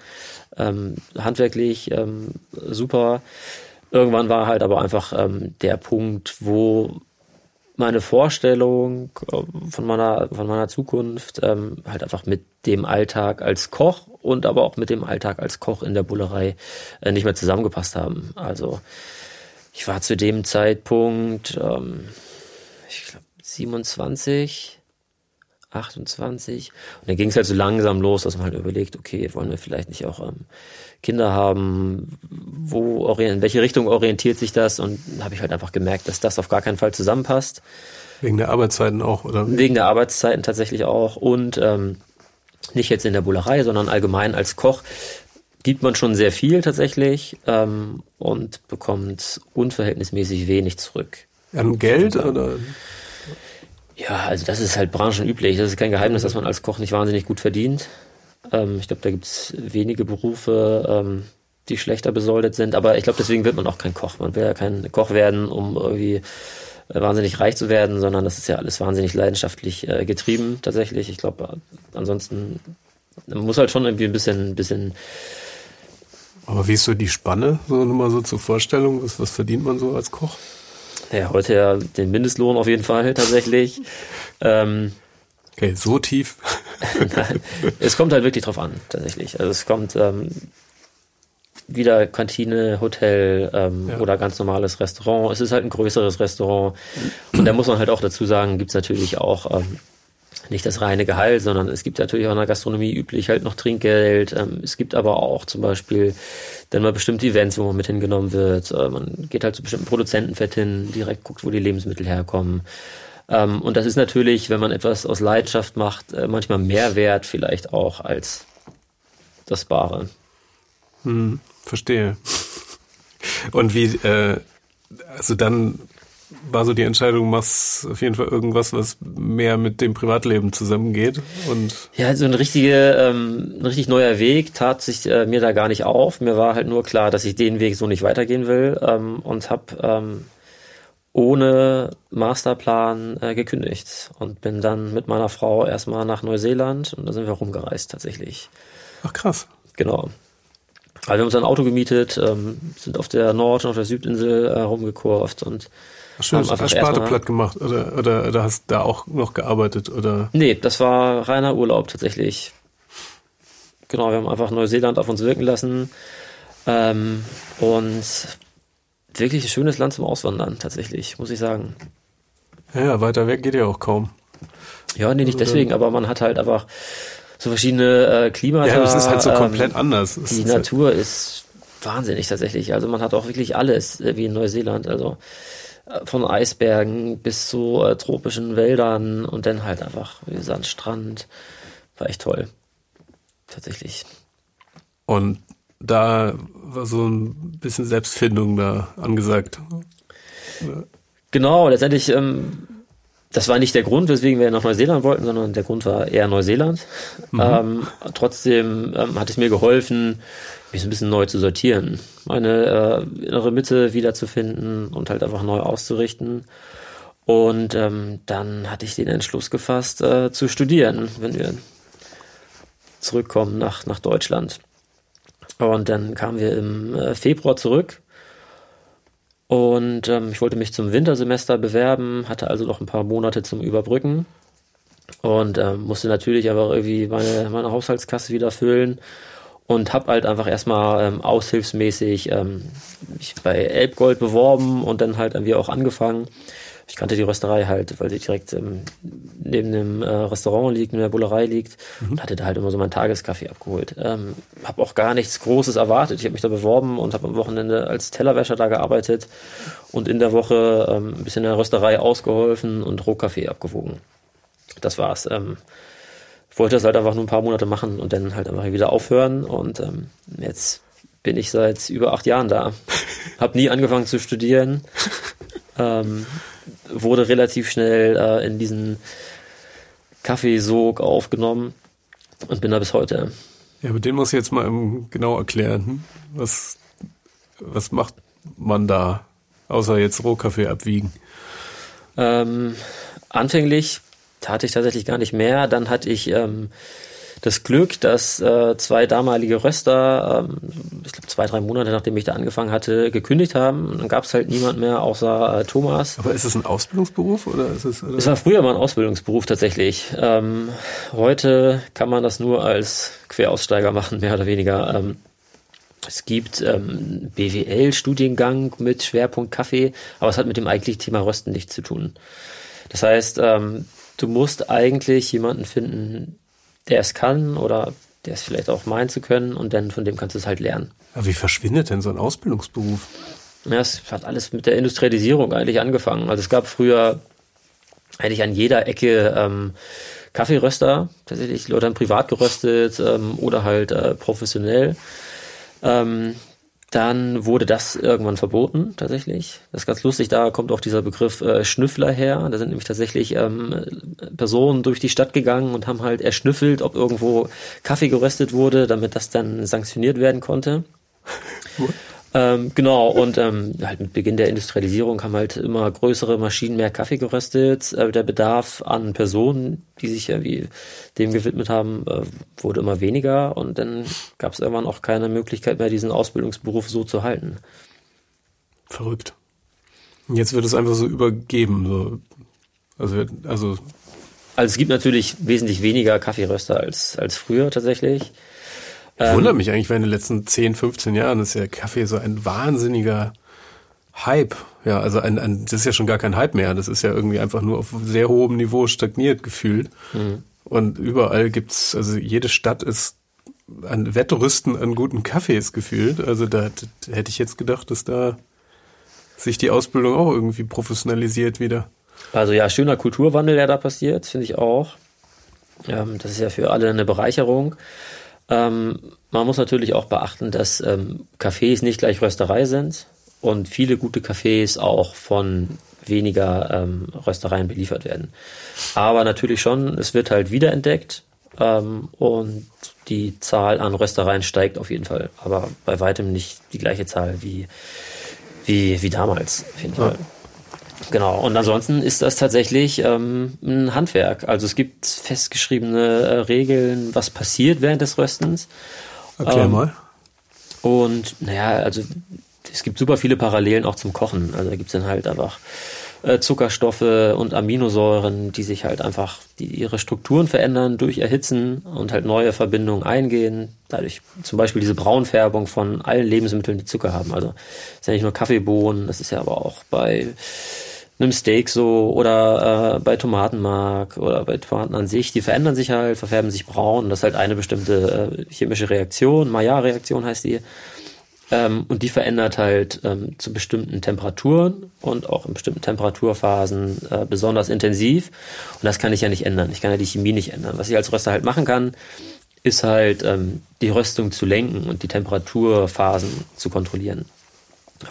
Ähm, handwerklich ähm, super. Irgendwann war halt aber einfach ähm, der Punkt, wo meine Vorstellung äh, von meiner, von meiner Zukunft ähm, halt einfach mit dem Alltag als Koch und aber auch mit dem Alltag als Koch in der Bullerei äh, nicht mehr zusammengepasst haben. Also ich war zu dem Zeitpunkt, ähm, ich glaube, 27 28. Und dann ging es halt so langsam los, dass man halt überlegt, okay, wollen wir vielleicht nicht auch ähm, Kinder haben? Wo in welche Richtung orientiert sich das? Und habe ich halt einfach gemerkt, dass das auf gar keinen Fall zusammenpasst. Wegen der Arbeitszeiten auch, oder? Wegen der Arbeitszeiten tatsächlich auch. Und ähm, nicht jetzt in der Bullerei, sondern allgemein als Koch, gibt man schon sehr viel tatsächlich ähm, und bekommt unverhältnismäßig wenig zurück. An Geld oder? Ja, also das ist halt branchenüblich. Das ist kein Geheimnis, dass man als Koch nicht wahnsinnig gut verdient. Ähm, ich glaube, da gibt es wenige Berufe, ähm, die schlechter besoldet sind. Aber ich glaube, deswegen wird man auch kein Koch. Man will ja kein Koch werden, um irgendwie äh, wahnsinnig reich zu werden, sondern das ist ja alles wahnsinnig leidenschaftlich äh, getrieben tatsächlich. Ich glaube, ansonsten man muss halt schon irgendwie ein bisschen, ein bisschen aber wie ist so die Spanne, so nochmal so zur Vorstellung? Was, was verdient man so als Koch? Ja, heute ja den Mindestlohn auf jeden Fall tatsächlich. ähm, okay, so tief. [laughs] es kommt halt wirklich drauf an, tatsächlich. Also es kommt ähm, wieder Kantine, Hotel ähm, ja. oder ganz normales Restaurant. Es ist halt ein größeres Restaurant. Und da muss man halt auch dazu sagen, gibt's natürlich auch ähm, nicht das reine Gehalt, sondern es gibt natürlich auch in der Gastronomie üblich halt noch Trinkgeld. Ähm, es gibt aber auch zum Beispiel dann mal bestimmte Events, wo man mit hingenommen wird. Äh, man geht halt zu bestimmten Produzentenfett hin, direkt guckt, wo die Lebensmittel herkommen. Ähm, und das ist natürlich, wenn man etwas aus Leidenschaft macht, äh, manchmal mehr wert vielleicht auch als das Bare. Hm, verstehe. Und wie, äh, also dann war so die Entscheidung, machst auf jeden Fall irgendwas, was mehr mit dem Privatleben zusammengeht. Und ja, so ein richtige, ähm, ein richtig neuer Weg tat sich äh, mir da gar nicht auf. Mir war halt nur klar, dass ich den Weg so nicht weitergehen will ähm, und habe ähm, ohne Masterplan äh, gekündigt und bin dann mit meiner Frau erstmal nach Neuseeland und da sind wir rumgereist tatsächlich. Ach krass. Genau. Also wir haben uns ein Auto gemietet, ähm, sind auf der Nord- und auf der Südinsel äh, rumgekurvt und Ach schön, hast du Sparte platt gemacht oder, oder, oder hast da auch noch gearbeitet oder? Nee, das war reiner Urlaub tatsächlich. Genau, wir haben einfach Neuseeland auf uns wirken lassen ähm, und wirklich ein schönes Land zum Auswandern tatsächlich, muss ich sagen. Ja, weiter weg geht ja auch kaum. Ja, nee, nicht deswegen, aber man hat halt einfach so verschiedene äh, Klimata. Ja, das ist halt so komplett ähm, anders. Die ist Natur halt ist wahnsinnig tatsächlich. Also man hat auch wirklich alles äh, wie in Neuseeland. Also von Eisbergen bis zu äh, tropischen Wäldern und dann halt einfach wie gesagt, Strand. War echt toll. Tatsächlich. Und da war so ein bisschen Selbstfindung da angesagt. Genau, letztendlich, ähm, das war nicht der Grund, weswegen wir nach Neuseeland wollten, sondern der Grund war eher Neuseeland. Mhm. Ähm, trotzdem ähm, hat es mir geholfen, mich so ein bisschen neu zu sortieren, meine äh, innere Mitte wiederzufinden und halt einfach neu auszurichten. Und ähm, dann hatte ich den Entschluss gefasst, äh, zu studieren, wenn wir zurückkommen nach, nach Deutschland. Und dann kamen wir im äh, Februar zurück. Und ähm, ich wollte mich zum Wintersemester bewerben, hatte also noch ein paar Monate zum Überbrücken und ähm, musste natürlich aber irgendwie meine, meine Haushaltskasse wieder füllen und habe halt einfach erstmal ähm, aushilfsmäßig ähm, mich bei Elbgold beworben und dann halt irgendwie auch angefangen. Ich kannte die Rösterei halt, weil sie direkt ähm, neben dem äh, Restaurant liegt, in der Bullerei liegt mhm. und hatte da halt immer so meinen Tageskaffee abgeholt. Ähm, habe auch gar nichts Großes erwartet. Ich habe mich da beworben und habe am Wochenende als Tellerwäscher da gearbeitet und in der Woche ähm, ein bisschen in der Rösterei ausgeholfen und Rohkaffee abgewogen. Das war's. Ähm, wollte das halt einfach nur ein paar Monate machen und dann halt einfach wieder aufhören. Und ähm, jetzt bin ich seit über acht Jahren da. [laughs] Hab nie angefangen zu studieren. Ähm, wurde relativ schnell äh, in diesen Kaffeesog aufgenommen und bin da bis heute. Ja, aber den muss ich jetzt mal genau erklären. Was, was macht man da, außer jetzt Rohkaffee abwiegen? Ähm, anfänglich tat ich tatsächlich gar nicht mehr. Dann hatte ich ähm, das Glück, dass äh, zwei damalige Röster, ähm, ich glaube zwei, drei Monate nachdem ich da angefangen hatte, gekündigt haben. Und dann gab es halt niemand mehr außer äh, Thomas. Aber ist es ein Ausbildungsberuf oder ist es? Oder? Es war früher mal ein Ausbildungsberuf tatsächlich. Ähm, heute kann man das nur als Queraussteiger machen, mehr oder weniger. Ähm, es gibt ähm, BWL-Studiengang mit Schwerpunkt Kaffee, aber es hat mit dem eigentlichen Thema Rösten nichts zu tun. Das heißt, ähm, du musst eigentlich jemanden finden, der es kann oder der es vielleicht auch meint zu können und dann von dem kannst du es halt lernen. Aber wie verschwindet denn so ein Ausbildungsberuf? Ja, es hat alles mit der Industrialisierung eigentlich angefangen. Also es gab früher eigentlich an jeder Ecke ähm, Kaffeeröster. Tatsächlich, Leute haben privat geröstet ähm, oder halt äh, professionell. Ähm, dann wurde das irgendwann verboten, tatsächlich. Das ist ganz lustig, da kommt auch dieser Begriff äh, Schnüffler her. Da sind nämlich tatsächlich ähm, Personen durch die Stadt gegangen und haben halt erschnüffelt, ob irgendwo Kaffee geröstet wurde, damit das dann sanktioniert werden konnte. [laughs] Ähm, genau, und ähm, halt mit Beginn der Industrialisierung haben halt immer größere Maschinen mehr Kaffee geröstet. Äh, der Bedarf an Personen, die sich irgendwie dem gewidmet haben, äh, wurde immer weniger und dann gab es irgendwann auch keine Möglichkeit mehr, diesen Ausbildungsberuf so zu halten. Verrückt. Jetzt wird es einfach so übergeben. So. Also, also also es gibt natürlich wesentlich weniger Kaffeeröster als, als früher tatsächlich. Ich wundere mich eigentlich, weil in den letzten 10, 15 Jahren ist ja Kaffee so ein wahnsinniger Hype. Ja, also ein, ein, das ist ja schon gar kein Hype mehr. Das ist ja irgendwie einfach nur auf sehr hohem Niveau stagniert gefühlt. Mhm. Und überall gibt's, also jede Stadt ist an Wettrüsten an guten Kaffees gefühlt. Also da, da hätte ich jetzt gedacht, dass da sich die Ausbildung auch irgendwie professionalisiert wieder. Also ja, schöner Kulturwandel, der da passiert, finde ich auch. Ähm, das ist ja für alle eine Bereicherung. Ähm, man muss natürlich auch beachten, dass ähm, Cafés nicht gleich Rösterei sind und viele gute Cafés auch von weniger ähm, Röstereien beliefert werden. Aber natürlich schon, es wird halt wiederentdeckt ähm, und die Zahl an Röstereien steigt auf jeden Fall, aber bei weitem nicht die gleiche Zahl wie, wie, wie damals, auf jeden Fall. Genau, und ansonsten ist das tatsächlich ähm, ein Handwerk. Also es gibt festgeschriebene äh, Regeln, was passiert während des Röstens. Erklär ähm, mal. Und naja, also es gibt super viele Parallelen auch zum Kochen. Also da gibt es dann halt einfach äh, Zuckerstoffe und Aminosäuren, die sich halt einfach, die ihre Strukturen verändern durch Erhitzen und halt neue Verbindungen eingehen. Dadurch zum Beispiel diese Braunfärbung von allen Lebensmitteln, die Zucker haben. Also ist ja nicht nur Kaffeebohnen, das ist ja aber auch bei einem Steak so oder äh, bei Tomatenmark oder bei Tomaten an sich, die verändern sich halt, verfärben sich braun. Das ist halt eine bestimmte äh, chemische Reaktion, Maillard-Reaktion heißt die. Ähm, und die verändert halt ähm, zu bestimmten Temperaturen und auch in bestimmten Temperaturphasen äh, besonders intensiv. Und das kann ich ja nicht ändern. Ich kann ja die Chemie nicht ändern. Was ich als Röster halt machen kann, ist halt ähm, die Röstung zu lenken und die Temperaturphasen zu kontrollieren.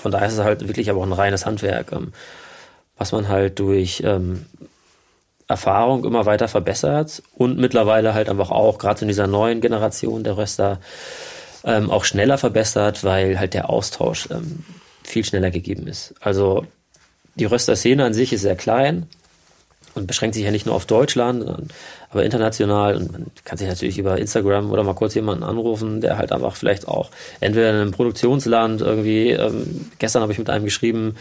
Von daher ist es halt wirklich aber auch ein reines Handwerk. Ähm, was man halt durch ähm, Erfahrung immer weiter verbessert und mittlerweile halt einfach auch, gerade in dieser neuen Generation der Röster, ähm, auch schneller verbessert, weil halt der Austausch ähm, viel schneller gegeben ist. Also die Röster-Szene an sich ist sehr klein und beschränkt sich ja nicht nur auf Deutschland, aber international und man kann sich natürlich über Instagram oder mal kurz jemanden anrufen, der halt einfach vielleicht auch entweder in einem Produktionsland irgendwie, ähm, gestern habe ich mit einem geschrieben,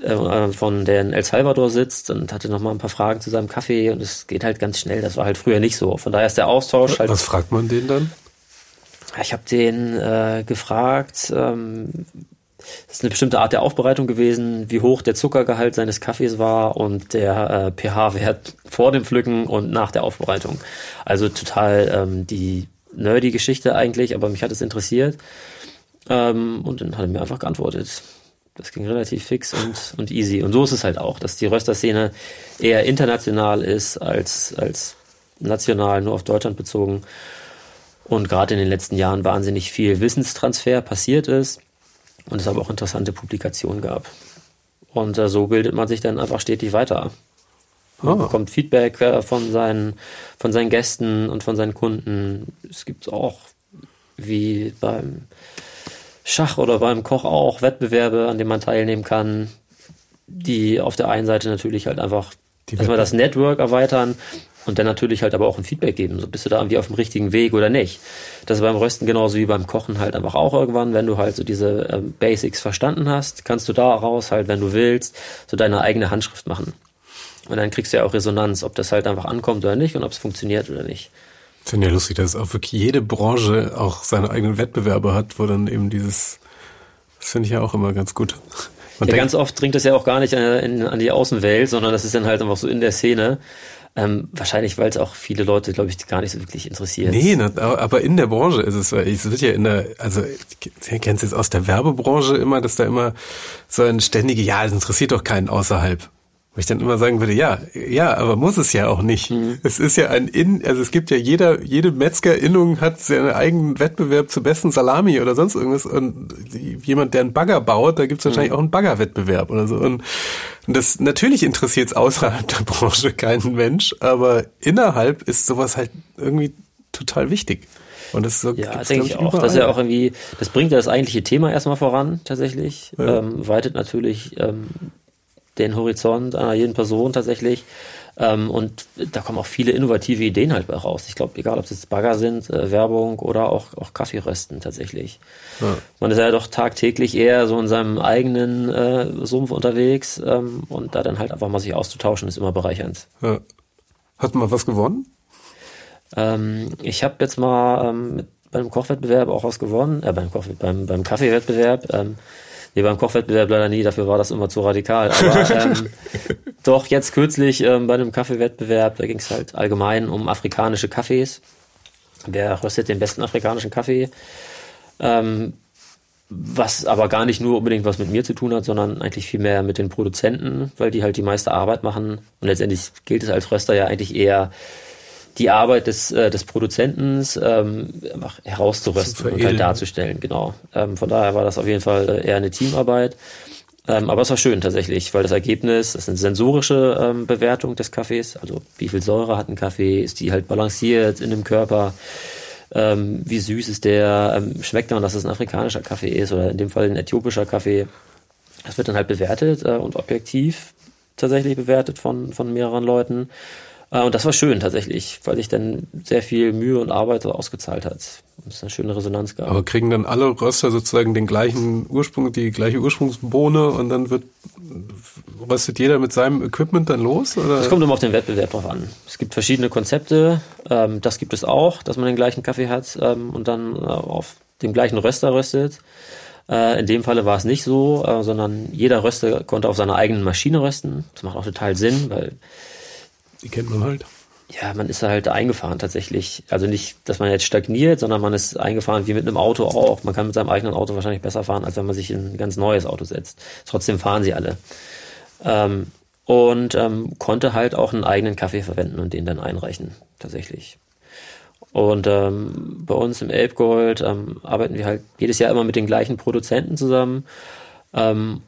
äh, von der in El Salvador sitzt und hatte noch mal ein paar Fragen zu seinem Kaffee und es geht halt ganz schnell. Das war halt früher nicht so. Von daher ist der Austausch halt. Was fragt man den dann? Ich habe den äh, gefragt. Ähm, das ist eine bestimmte Art der Aufbereitung gewesen, wie hoch der Zuckergehalt seines Kaffees war und der äh, pH-Wert vor dem Pflücken und nach der Aufbereitung. Also total ähm, die nerdy Geschichte eigentlich, aber mich hat es interessiert. Ähm, und dann hat er mir einfach geantwortet. Das ging relativ fix und, und easy. Und so ist es halt auch, dass die Röster-Szene eher international ist als, als national, nur auf Deutschland bezogen. Und gerade in den letzten Jahren wahnsinnig viel Wissenstransfer passiert ist und es aber auch interessante Publikationen gab. Und äh, so bildet man sich dann einfach stetig weiter. Man oh. bekommt Feedback äh, von, seinen, von seinen Gästen und von seinen Kunden. Es gibt auch, wie beim Schach oder beim Koch auch Wettbewerbe, an denen man teilnehmen kann, die auf der einen Seite natürlich halt einfach erstmal das Network erweitern und dann natürlich halt aber auch ein Feedback geben. So bist du da irgendwie auf dem richtigen Weg oder nicht. Das ist beim Rösten genauso wie beim Kochen halt einfach auch irgendwann, wenn du halt so diese ähm, Basics verstanden hast, kannst du daraus halt, wenn du willst, so deine eigene Handschrift machen. Und dann kriegst du ja auch Resonanz, ob das halt einfach ankommt oder nicht und ob es funktioniert oder nicht. Ich finde ja lustig, dass auch wirklich jede Branche auch seine eigenen Wettbewerbe hat, wo dann eben dieses, das finde ich ja auch immer ganz gut. Man ja, ganz oft dringt das ja auch gar nicht an, an die Außenwelt, sondern das ist dann halt einfach so in der Szene. Ähm, wahrscheinlich, weil es auch viele Leute, glaube ich, gar nicht so wirklich interessiert. Nee, aber in der Branche ist es, es wird ja in der, also kennst du jetzt aus der Werbebranche immer, dass da immer so ein ständige, ja, es interessiert doch keinen außerhalb. Wo ich dann immer sagen würde, ja, ja, aber muss es ja auch nicht. Mhm. Es ist ja ein In, also es gibt ja jeder, jede Metzgerinnung hat seinen eigenen Wettbewerb zur besten Salami oder sonst irgendwas. Und jemand, der einen Bagger baut, da gibt es wahrscheinlich mhm. auch einen Baggerwettbewerb oder so. Und, und das natürlich interessiert es außerhalb [laughs] der Branche keinen Mensch, aber innerhalb ist sowas halt irgendwie total wichtig. Und das ist so, ja, denke ich auch. Überall. Das ist ja auch irgendwie, das bringt ja das eigentliche Thema erstmal voran, tatsächlich. Ja. Ähm, weitet natürlich ähm, den Horizont einer jeden Person tatsächlich. Ähm, und da kommen auch viele innovative Ideen halt bei raus. Ich glaube, egal ob es jetzt Bagger sind, äh, Werbung oder auch, auch Kaffeerösten tatsächlich. Ja. Man ist ja doch tagtäglich eher so in seinem eigenen äh, Sumpf unterwegs ähm, und da dann halt einfach mal sich auszutauschen, ist immer bereichernd. Ja. Hat man was gewonnen? Ähm, ich habe jetzt mal ähm, mit, beim Kochwettbewerb auch was gewonnen, äh, beim, Koch, beim, beim Kaffeewettbewerb. Ähm, Nee, beim Kochwettbewerb leider nie, dafür war das immer zu radikal. Aber [laughs] ähm, doch jetzt kürzlich ähm, bei einem Kaffeewettbewerb, da ging es halt allgemein um afrikanische Kaffees. Wer röstet den besten afrikanischen Kaffee? Ähm, was aber gar nicht nur unbedingt was mit mir zu tun hat, sondern eigentlich viel mehr mit den Produzenten, weil die halt die meiste Arbeit machen. Und letztendlich gilt es als Röster ja eigentlich eher die Arbeit des, äh, des Produzenten ähm, herauszurösten und halt darzustellen, genau. Ähm, von daher war das auf jeden Fall äh, eher eine Teamarbeit. Ähm, aber es war schön tatsächlich, weil das Ergebnis, das ist eine sensorische ähm, Bewertung des Kaffees, also wie viel Säure hat ein Kaffee, ist die halt balanciert in dem Körper, ähm, wie süß ist der, ähm, schmeckt man, dass es ein afrikanischer Kaffee ist oder in dem Fall ein äthiopischer Kaffee. Das wird dann halt bewertet äh, und objektiv tatsächlich bewertet von, von mehreren Leuten. Äh, und das war schön tatsächlich, weil sich dann sehr viel Mühe und Arbeit ausgezahlt hat. Und es eine schöne Resonanz gab. Aber kriegen dann alle Röster sozusagen den gleichen Ursprung, die gleiche Ursprungsbohne und dann wird röstet jeder mit seinem Equipment dann los? Oder? Das kommt immer auf den Wettbewerb drauf an. Es gibt verschiedene Konzepte. Ähm, das gibt es auch, dass man den gleichen Kaffee hat ähm, und dann äh, auf dem gleichen Röster röstet. Äh, in dem Falle war es nicht so, sondern jeder Röster konnte auf seiner eigenen Maschine rösten. Das macht auch total Sinn, weil die kennt man halt. Ja, man ist halt eingefahren tatsächlich. Also nicht, dass man jetzt stagniert, sondern man ist eingefahren wie mit einem Auto auch. Man kann mit seinem eigenen Auto wahrscheinlich besser fahren, als wenn man sich in ein ganz neues Auto setzt. Trotzdem fahren sie alle. Ähm, und ähm, konnte halt auch einen eigenen Kaffee verwenden und den dann einreichen, tatsächlich. Und ähm, bei uns im Elbgold ähm, arbeiten wir halt jedes Jahr immer mit den gleichen Produzenten zusammen. Ähm,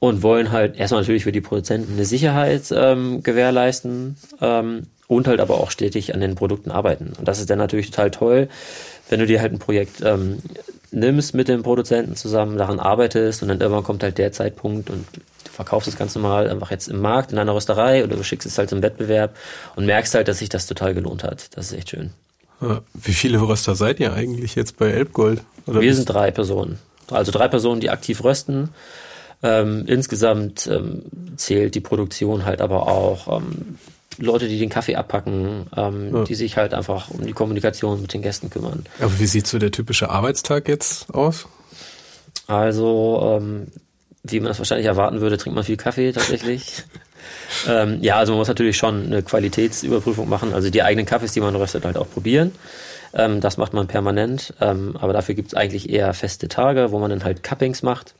und wollen halt erstmal natürlich für die Produzenten eine Sicherheit ähm, gewährleisten ähm, und halt aber auch stetig an den Produkten arbeiten. Und das ist dann natürlich total toll, wenn du dir halt ein Projekt ähm, nimmst mit dem Produzenten zusammen, daran arbeitest und dann irgendwann kommt halt der Zeitpunkt und du verkaufst das Ganze mal einfach jetzt im Markt, in einer Rösterei oder du schickst es halt zum Wettbewerb und merkst halt, dass sich das total gelohnt hat. Das ist echt schön. Wie viele Röster seid ihr eigentlich jetzt bei Elbgold? Oder Wir sind drei Personen. Also drei Personen, die aktiv rösten. Ähm, insgesamt ähm, zählt die Produktion halt aber auch ähm, Leute, die den Kaffee abpacken, ähm, ja. die sich halt einfach um die Kommunikation mit den Gästen kümmern. Aber wie sieht so der typische Arbeitstag jetzt aus? Also, ähm, wie man das wahrscheinlich erwarten würde, trinkt man viel Kaffee tatsächlich. [laughs] ähm, ja, also man muss natürlich schon eine Qualitätsüberprüfung machen, also die eigenen Kaffees, die man röstet, halt auch probieren. Ähm, das macht man permanent, ähm, aber dafür gibt es eigentlich eher feste Tage, wo man dann halt Cuppings macht.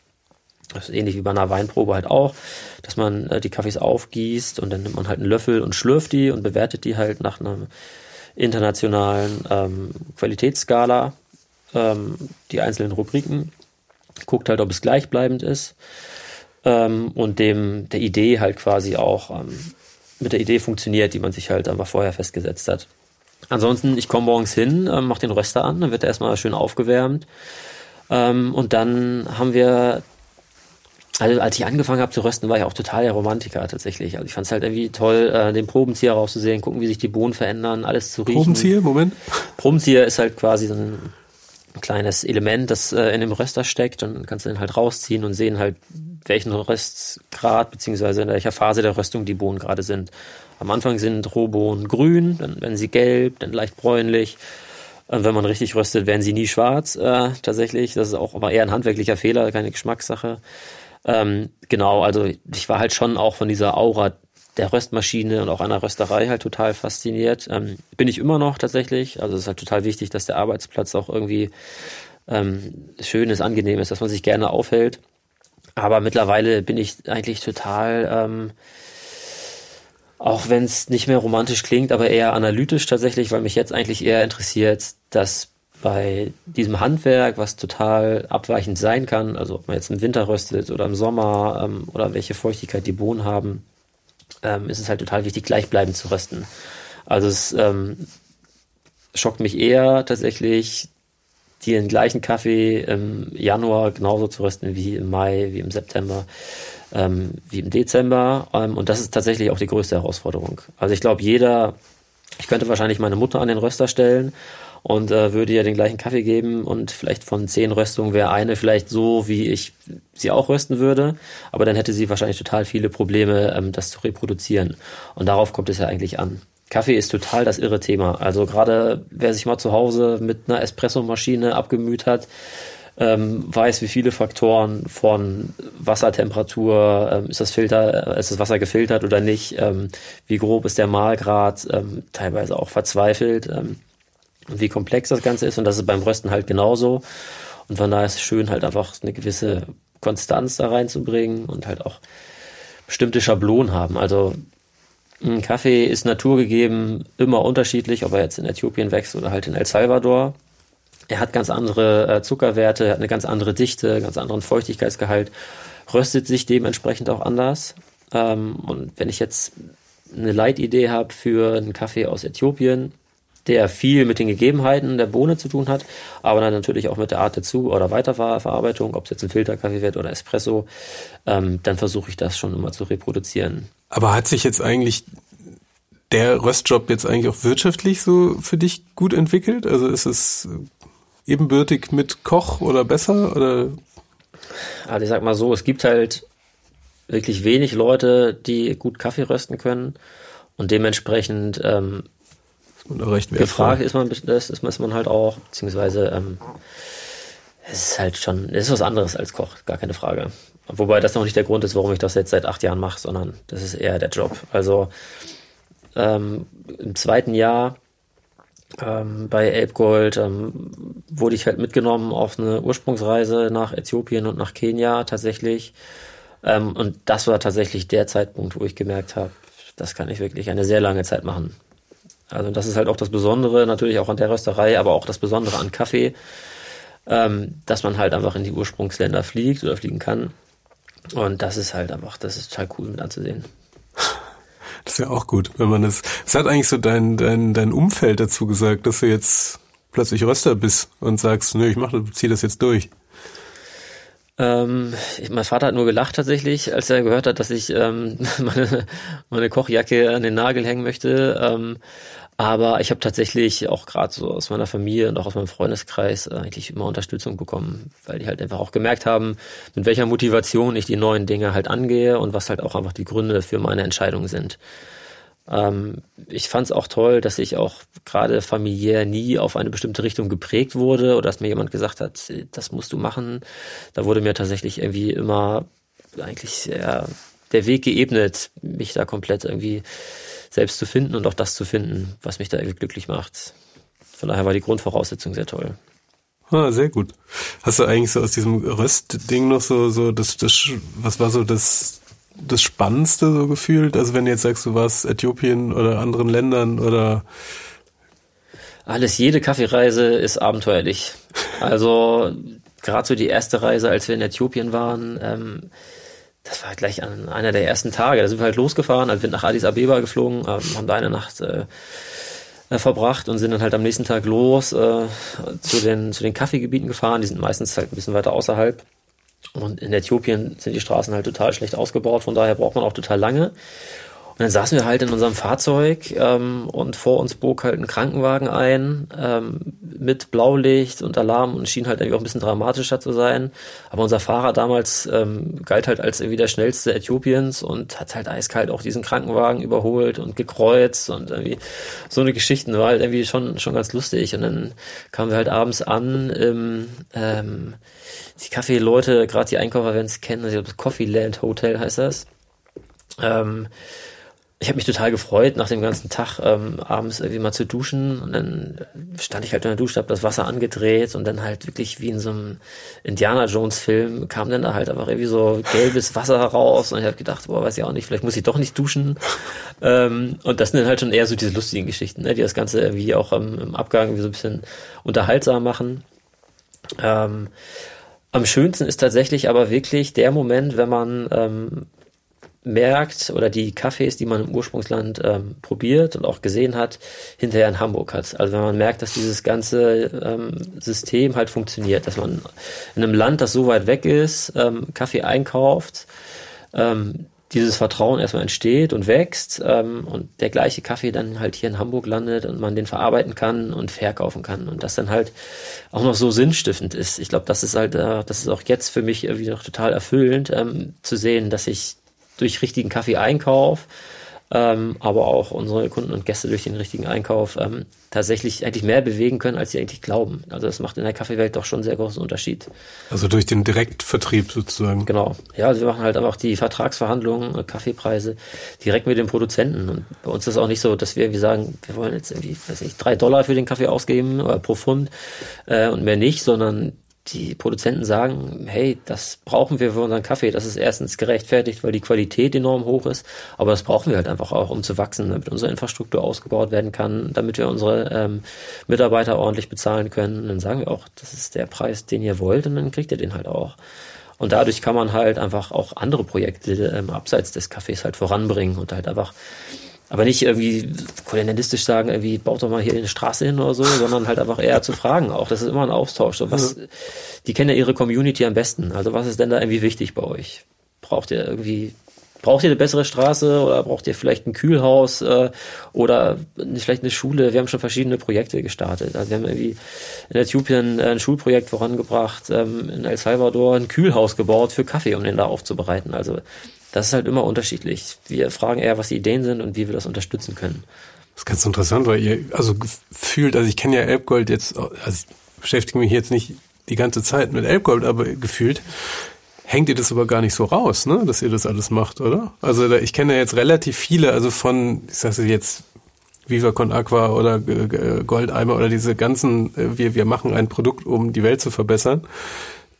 Das ist ähnlich wie bei einer Weinprobe halt auch, dass man äh, die Kaffees aufgießt und dann nimmt man halt einen Löffel und schlürft die und bewertet die halt nach einer internationalen ähm, Qualitätsskala, ähm, die einzelnen Rubriken, guckt halt, ob es gleichbleibend ist ähm, und dem der Idee halt quasi auch ähm, mit der Idee funktioniert, die man sich halt einfach vorher festgesetzt hat. Ansonsten, ich komme morgens hin, äh, mache den Röster an, dann wird er erstmal schön aufgewärmt. Ähm, und dann haben wir also als ich angefangen habe zu rösten, war ich auch total der Romantiker tatsächlich. Also ich fand es halt irgendwie toll, äh, den Probenzieher rauszusehen, gucken, wie sich die Bohnen verändern, alles zu riechen. Probenzieher, Moment. Probenzieher ist halt quasi so ein kleines Element, das äh, in dem Röster steckt und dann kannst du den halt rausziehen und sehen halt, welchen Röstgrad beziehungsweise in welcher Phase der Röstung die Bohnen gerade sind. Am Anfang sind Rohbohnen grün, dann werden sie gelb, dann leicht bräunlich. Und wenn man richtig röstet, werden sie nie schwarz, äh, tatsächlich. Das ist auch aber eher ein handwerklicher Fehler, keine Geschmackssache. Ähm, genau, also ich war halt schon auch von dieser Aura der Röstmaschine und auch einer Rösterei halt total fasziniert. Ähm, bin ich immer noch tatsächlich. Also es ist halt total wichtig, dass der Arbeitsplatz auch irgendwie ähm, schön ist, angenehm ist, dass man sich gerne aufhält. Aber mittlerweile bin ich eigentlich total ähm, Auch wenn es nicht mehr romantisch klingt, aber eher analytisch tatsächlich, weil mich jetzt eigentlich eher interessiert, dass bei diesem Handwerk, was total abweichend sein kann, also ob man jetzt im Winter röstet oder im Sommer ähm, oder welche Feuchtigkeit die Bohnen haben, ähm, ist es halt total wichtig, gleichbleibend zu rösten. Also es ähm, schockt mich eher tatsächlich, den gleichen Kaffee im Januar genauso zu rösten wie im Mai, wie im September, ähm, wie im Dezember. Ähm, und das ist tatsächlich auch die größte Herausforderung. Also ich glaube, jeder, ich könnte wahrscheinlich meine Mutter an den Röster stellen und äh, würde ihr den gleichen Kaffee geben und vielleicht von zehn Röstungen wäre eine vielleicht so, wie ich sie auch rösten würde, aber dann hätte sie wahrscheinlich total viele Probleme, ähm, das zu reproduzieren. Und darauf kommt es ja eigentlich an. Kaffee ist total das irre Thema. Also gerade wer sich mal zu Hause mit einer Espressomaschine abgemüht hat, ähm, weiß, wie viele Faktoren von Wassertemperatur, ähm, ist das Filter, ist das Wasser gefiltert oder nicht, ähm, wie grob ist der Mahlgrad, ähm, teilweise auch verzweifelt ähm, und wie komplex das Ganze ist und das ist beim Rösten halt genauso. Und von daher ist es schön, halt einfach eine gewisse Konstanz da reinzubringen und halt auch bestimmte Schablonen haben. Also ein Kaffee ist naturgegeben immer unterschiedlich, ob er jetzt in Äthiopien wächst oder halt in El Salvador. Er hat ganz andere äh, Zuckerwerte, hat eine ganz andere Dichte, ganz anderen Feuchtigkeitsgehalt, röstet sich dementsprechend auch anders. Ähm, und wenn ich jetzt eine Leitidee habe für einen Kaffee aus Äthiopien, der viel mit den Gegebenheiten der Bohne zu tun hat, aber dann natürlich auch mit der Art der Zu- oder Weiterverarbeitung, ob es jetzt ein Filterkaffee wird oder Espresso, ähm, dann versuche ich das schon immer zu reproduzieren. Aber hat sich jetzt eigentlich der Röstjob jetzt eigentlich auch wirtschaftlich so für dich gut entwickelt? Also ist es ebenbürtig mit Koch oder besser oder? Also ich sag mal so, es gibt halt wirklich wenig Leute, die gut Kaffee rösten können und dementsprechend ähm, recht gefragt ist man, das ist man halt auch, beziehungsweise ähm, es ist halt schon, es ist was anderes als Koch, gar keine Frage. Wobei das noch nicht der Grund ist, warum ich das jetzt seit acht Jahren mache, sondern das ist eher der Job. Also ähm, im zweiten Jahr ähm, bei Elbgold ähm, wurde ich halt mitgenommen auf eine Ursprungsreise nach Äthiopien und nach Kenia tatsächlich. Ähm, und das war tatsächlich der Zeitpunkt, wo ich gemerkt habe, das kann ich wirklich eine sehr lange Zeit machen. Also das ist halt auch das Besondere, natürlich auch an der Rösterei, aber auch das Besondere an Kaffee, ähm, dass man halt einfach in die Ursprungsländer fliegt oder fliegen kann. Und das ist halt einfach, das ist total cool mit anzusehen. [laughs] Das ist ja auch gut, wenn man das. Es hat eigentlich so dein, dein, dein Umfeld dazu gesagt, dass du jetzt plötzlich Röster bist und sagst, nö, ich mach, zieh das jetzt durch. Ähm, ich, mein Vater hat nur gelacht tatsächlich, als er gehört hat, dass ich ähm, [laughs] meine, meine Kochjacke an den Nagel hängen möchte. Ähm, aber ich habe tatsächlich auch gerade so aus meiner Familie und auch aus meinem Freundeskreis äh, eigentlich immer Unterstützung bekommen, weil die halt einfach auch gemerkt haben, mit welcher Motivation ich die neuen Dinge halt angehe und was halt auch einfach die Gründe für meine Entscheidung sind. Ähm, ich fand es auch toll, dass ich auch gerade familiär nie auf eine bestimmte Richtung geprägt wurde oder dass mir jemand gesagt hat, das musst du machen. Da wurde mir tatsächlich irgendwie immer eigentlich sehr der Weg geebnet, mich da komplett irgendwie selbst zu finden und auch das zu finden, was mich da glücklich macht. Von daher war die Grundvoraussetzung sehr toll. Ah, sehr gut. Hast du eigentlich so aus diesem Röstding noch so, so das, das, was war so das, das Spannendste so gefühlt? Also wenn du jetzt sagst, du warst Äthiopien oder anderen Ländern oder alles, jede Kaffeereise ist abenteuerlich. Also gerade so die erste Reise, als wir in Äthiopien waren, ähm, das war gleich an einer der ersten Tage. Da sind wir halt losgefahren, sind nach Addis Abeba geflogen, äh, haben da eine Nacht äh, äh, verbracht und sind dann halt am nächsten Tag los äh, zu den zu den Kaffeegebieten gefahren. Die sind meistens halt ein bisschen weiter außerhalb. Und in Äthiopien sind die Straßen halt total schlecht ausgebaut, von daher braucht man auch total lange. Und dann saßen wir halt in unserem Fahrzeug ähm, und vor uns bog halt ein Krankenwagen ein ähm, mit Blaulicht und Alarm und schien halt irgendwie auch ein bisschen dramatischer zu sein. Aber unser Fahrer damals ähm, galt halt als irgendwie der schnellste Äthiopiens und hat halt eiskalt auch diesen Krankenwagen überholt und gekreuzt und irgendwie so eine Geschichte war halt irgendwie schon schon ganz lustig. Und dann kamen wir halt abends an im ähm, die Kaffeeleute, gerade die Einkäufer werden es kennen, also Coffee Land Hotel heißt das. Ähm, ich habe mich total gefreut, nach dem ganzen Tag ähm, abends irgendwie mal zu duschen und dann stand ich halt in der Dusche, habe das Wasser angedreht und dann halt wirklich wie in so einem Indiana Jones Film kam dann da halt einfach irgendwie so gelbes Wasser heraus und ich habe gedacht, boah, weiß ich auch nicht, vielleicht muss ich doch nicht duschen. ähm, und das sind dann halt schon eher so diese lustigen Geschichten, ne, die das Ganze irgendwie auch ähm, im Abgang irgendwie so ein bisschen unterhaltsam machen. Ähm, am schönsten ist tatsächlich aber wirklich der Moment, wenn man ähm, merkt oder die Kaffees, die man im Ursprungsland ähm, probiert und auch gesehen hat, hinterher in Hamburg hat. Also wenn man merkt, dass dieses ganze ähm, System halt funktioniert, dass man in einem Land, das so weit weg ist, ähm, Kaffee einkauft, ähm, dieses Vertrauen erstmal entsteht und wächst ähm, und der gleiche Kaffee dann halt hier in Hamburg landet und man den verarbeiten kann und verkaufen kann und das dann halt auch noch so sinnstiftend ist. Ich glaube, das ist halt, äh, das ist auch jetzt für mich irgendwie noch total erfüllend ähm, zu sehen, dass ich durch richtigen Kaffee-Einkauf, ähm, aber auch unsere Kunden und Gäste durch den richtigen Einkauf ähm, tatsächlich eigentlich mehr bewegen können, als sie eigentlich glauben. Also das macht in der Kaffeewelt doch schon einen sehr großen Unterschied. Also durch den Direktvertrieb sozusagen. Genau. Ja, also wir machen halt einfach die Vertragsverhandlungen, äh, Kaffeepreise direkt mit den Produzenten. Und bei uns ist es auch nicht so, dass wir irgendwie sagen, wir wollen jetzt irgendwie, weiß nicht, drei Dollar für den Kaffee ausgeben oder pro Pfund äh, und mehr nicht, sondern die Produzenten sagen, hey, das brauchen wir für unseren Kaffee. Das ist erstens gerechtfertigt, weil die Qualität enorm hoch ist, aber das brauchen wir halt einfach auch, um zu wachsen, damit unsere Infrastruktur ausgebaut werden kann, damit wir unsere ähm, Mitarbeiter ordentlich bezahlen können. Und dann sagen wir auch, das ist der Preis, den ihr wollt, und dann kriegt ihr den halt auch. Und dadurch kann man halt einfach auch andere Projekte ähm, abseits des Kaffees halt voranbringen und halt einfach aber nicht irgendwie kolonialistisch sagen, irgendwie baut doch mal hier eine Straße hin oder so, sondern halt einfach eher zu fragen auch. Das ist immer ein Austausch. So was, ja. die kennen ja ihre Community am besten. Also was ist denn da irgendwie wichtig bei euch? Braucht ihr irgendwie, braucht ihr eine bessere Straße oder braucht ihr vielleicht ein Kühlhaus äh, oder vielleicht eine Schule? Wir haben schon verschiedene Projekte gestartet. Also wir haben irgendwie in Äthiopien ein Schulprojekt vorangebracht, ähm, in El Salvador ein Kühlhaus gebaut für Kaffee, um den da aufzubereiten. Also das ist halt immer unterschiedlich. Wir fragen eher, was die Ideen sind und wie wir das unterstützen können. Das ist ganz interessant, weil ihr, also gefühlt, also ich kenne ja Elbgold jetzt, also ich beschäftige mich jetzt nicht die ganze Zeit mit Elbgold, aber gefühlt hängt ihr das aber gar nicht so raus, ne, dass ihr das alles macht, oder? Also ich kenne ja jetzt relativ viele, also von, ich sage jetzt, Viva Con Aqua oder Goldeimer oder diese ganzen, äh, wir, wir machen ein Produkt, um die Welt zu verbessern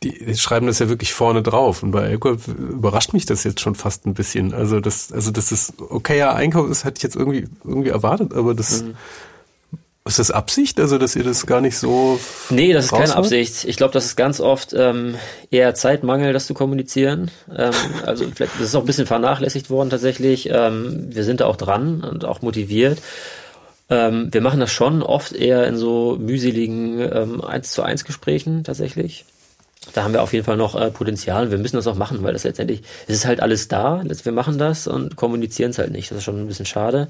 die, die schreiben das ja wirklich vorne drauf. Und bei Alkohol überrascht mich das jetzt schon fast ein bisschen. Also das, also das ist okayer Einkauf ist, hatte ich jetzt irgendwie irgendwie erwartet, aber das mhm. Ist das Absicht, also dass ihr das gar nicht so? Nee, das ist keine Absicht. Ich glaube, das ist ganz oft ähm, eher Zeitmangel, das zu kommunizieren. Ähm, also vielleicht das ist auch ein bisschen vernachlässigt worden tatsächlich. Ähm, wir sind da auch dran und auch motiviert. Ähm, wir machen das schon oft eher in so mühseligen ähm, 1 zu 1 Gesprächen tatsächlich da haben wir auf jeden Fall noch äh, Potenzial. Wir müssen das auch machen, weil das letztendlich, es ist halt alles da. Wir machen das und kommunizieren es halt nicht. Das ist schon ein bisschen schade.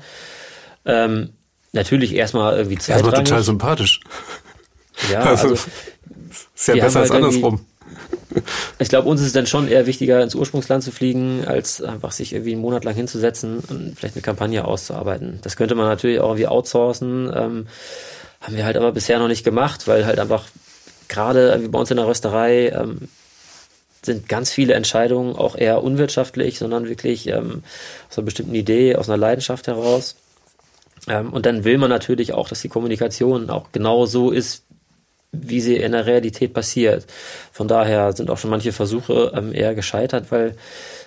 Ähm, natürlich erstmal irgendwie zweitrangig. Erstmal total sympathisch. Ja, [laughs] also, also ist ja besser halt als andersrum. Ich glaube, uns ist es dann schon eher wichtiger, ins Ursprungsland zu fliegen, als einfach sich irgendwie einen Monat lang hinzusetzen und vielleicht eine Kampagne auszuarbeiten. Das könnte man natürlich auch irgendwie outsourcen. Ähm, haben wir halt aber bisher noch nicht gemacht, weil halt einfach gerade wie bei uns in der Rösterei ähm, sind ganz viele Entscheidungen auch eher unwirtschaftlich, sondern wirklich ähm, aus einer bestimmten Idee, aus einer Leidenschaft heraus. Ähm, und dann will man natürlich auch, dass die Kommunikation auch genau so ist, wie sie in der Realität passiert. Von daher sind auch schon manche Versuche ähm, eher gescheitert, weil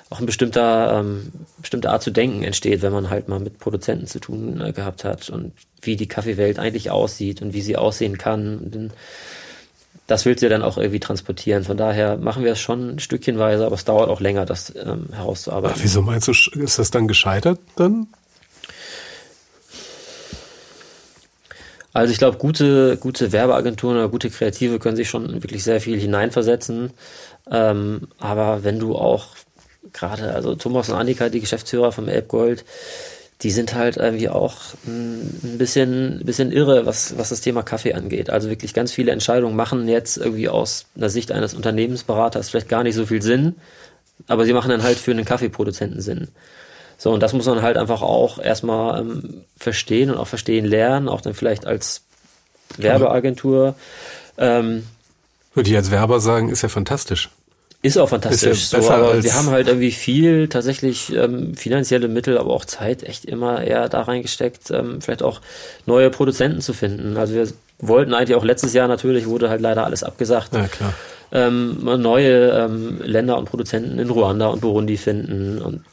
auch ein bestimmter, ähm, bestimmte Art zu denken entsteht, wenn man halt mal mit Produzenten zu tun äh, gehabt hat und wie die Kaffeewelt eigentlich aussieht und wie sie aussehen kann. Und dann das willst du dann auch irgendwie transportieren. Von daher machen wir es schon stückchenweise, aber es dauert auch länger, das ähm, herauszuarbeiten. Aber wieso meinst du, ist das dann gescheitert dann? Also ich glaube, gute, gute Werbeagenturen oder gute Kreative können sich schon wirklich sehr viel hineinversetzen. Ähm, aber wenn du auch gerade, also Thomas und Annika, die Geschäftsführer vom Elbgold, die sind halt irgendwie auch ein bisschen, bisschen irre, was, was das Thema Kaffee angeht. Also wirklich ganz viele Entscheidungen machen jetzt irgendwie aus einer Sicht eines Unternehmensberaters vielleicht gar nicht so viel Sinn, aber sie machen dann halt für einen Kaffeeproduzenten Sinn. So, und das muss man halt einfach auch erstmal ähm, verstehen und auch verstehen lernen, auch dann vielleicht als Werbeagentur. Ähm, Würde ich als Werber sagen, ist ja fantastisch. Ist auch fantastisch. Ist ja so, aber wir haben halt irgendwie viel tatsächlich ähm, finanzielle Mittel, aber auch Zeit echt immer eher da reingesteckt, ähm, vielleicht auch neue Produzenten zu finden. Also wir wollten eigentlich auch letztes Jahr natürlich, wurde halt leider alles abgesagt. Ja, klar. Ähm, neue ähm, Länder und Produzenten in Ruanda und Burundi finden und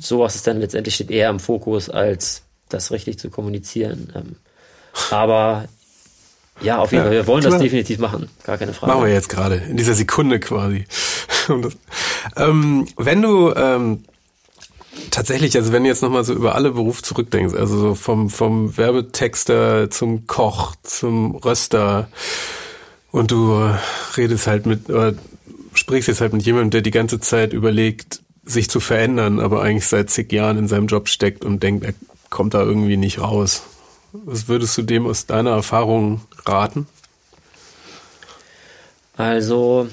sowas ist dann letztendlich steht eher im Fokus, als das richtig zu kommunizieren. Ähm, aber ja, auf jeden Fall. Wir wollen klar. das definitiv machen. Gar keine Frage. Machen wir jetzt gerade, in dieser Sekunde quasi. [laughs] ähm, wenn du ähm, tatsächlich, also wenn du jetzt nochmal so über alle Berufe zurückdenkst, also so vom, vom Werbetexter zum Koch, zum Röster und du redest halt mit, oder sprichst jetzt halt mit jemandem, der die ganze Zeit überlegt, sich zu verändern, aber eigentlich seit zig Jahren in seinem Job steckt und denkt, er kommt da irgendwie nicht raus. Was würdest du dem aus deiner Erfahrung raten? Also,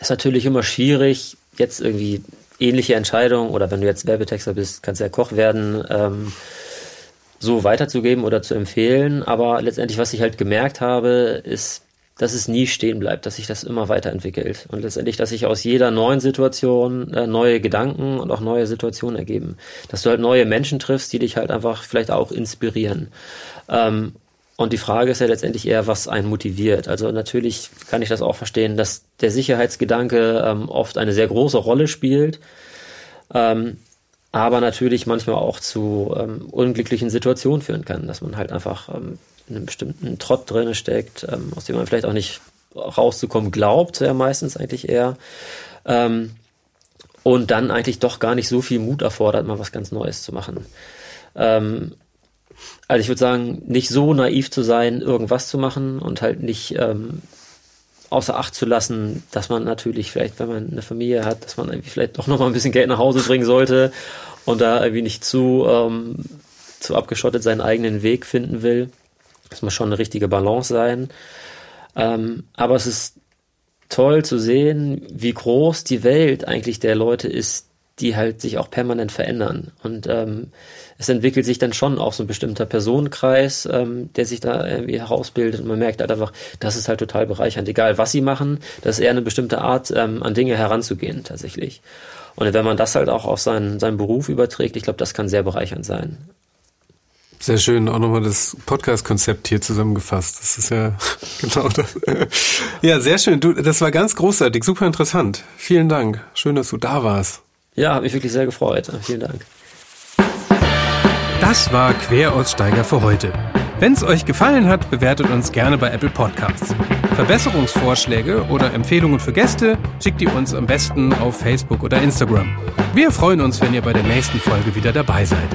ist natürlich immer schwierig, jetzt irgendwie ähnliche Entscheidungen oder wenn du jetzt Werbetexter bist, kannst du ja Koch werden, ähm, so weiterzugeben oder zu empfehlen. Aber letztendlich, was ich halt gemerkt habe, ist, dass es nie stehen bleibt, dass sich das immer weiterentwickelt und letztendlich, dass sich aus jeder neuen Situation äh, neue Gedanken und auch neue Situationen ergeben, dass du halt neue Menschen triffst, die dich halt einfach vielleicht auch inspirieren. Ähm, und die Frage ist ja letztendlich eher, was einen motiviert. Also natürlich kann ich das auch verstehen, dass der Sicherheitsgedanke ähm, oft eine sehr große Rolle spielt, ähm, aber natürlich manchmal auch zu ähm, unglücklichen Situationen führen kann, dass man halt einfach ähm, in einem bestimmten Trott drin steckt, ähm, aus dem man vielleicht auch nicht rauszukommen glaubt, ja meistens eigentlich eher. Ähm, und dann eigentlich doch gar nicht so viel Mut erfordert, mal was ganz Neues zu machen. Ähm, also ich würde sagen, nicht so naiv zu sein, irgendwas zu machen und halt nicht ähm, außer Acht zu lassen, dass man natürlich vielleicht, wenn man eine Familie hat, dass man irgendwie vielleicht doch noch mal ein bisschen Geld nach Hause bringen sollte und da irgendwie nicht zu, ähm, zu abgeschottet seinen eigenen Weg finden will. Das muss schon eine richtige Balance sein. Ähm, aber es ist toll zu sehen, wie groß die Welt eigentlich der Leute ist, die halt sich auch permanent verändern. Und ähm, es entwickelt sich dann schon auch so ein bestimmter Personenkreis, ähm, der sich da irgendwie herausbildet. Und man merkt halt einfach, das ist halt total bereichernd. Egal was sie machen, das ist eher eine bestimmte Art, ähm, an Dinge heranzugehen tatsächlich. Und wenn man das halt auch auf seinen, seinen Beruf überträgt, ich glaube, das kann sehr bereichernd sein. Sehr schön, auch nochmal das Podcast-Konzept hier zusammengefasst. Das ist ja [laughs] genau das. Ja, sehr schön. Du, das war ganz großartig, super interessant. Vielen Dank. Schön, dass du da warst. Ja, habe mich wirklich sehr gefreut. Vielen Dank. Das war Queraussteiger für heute. Wenn es euch gefallen hat, bewertet uns gerne bei Apple Podcasts. Verbesserungsvorschläge oder Empfehlungen für Gäste schickt ihr uns am besten auf Facebook oder Instagram. Wir freuen uns, wenn ihr bei der nächsten Folge wieder dabei seid.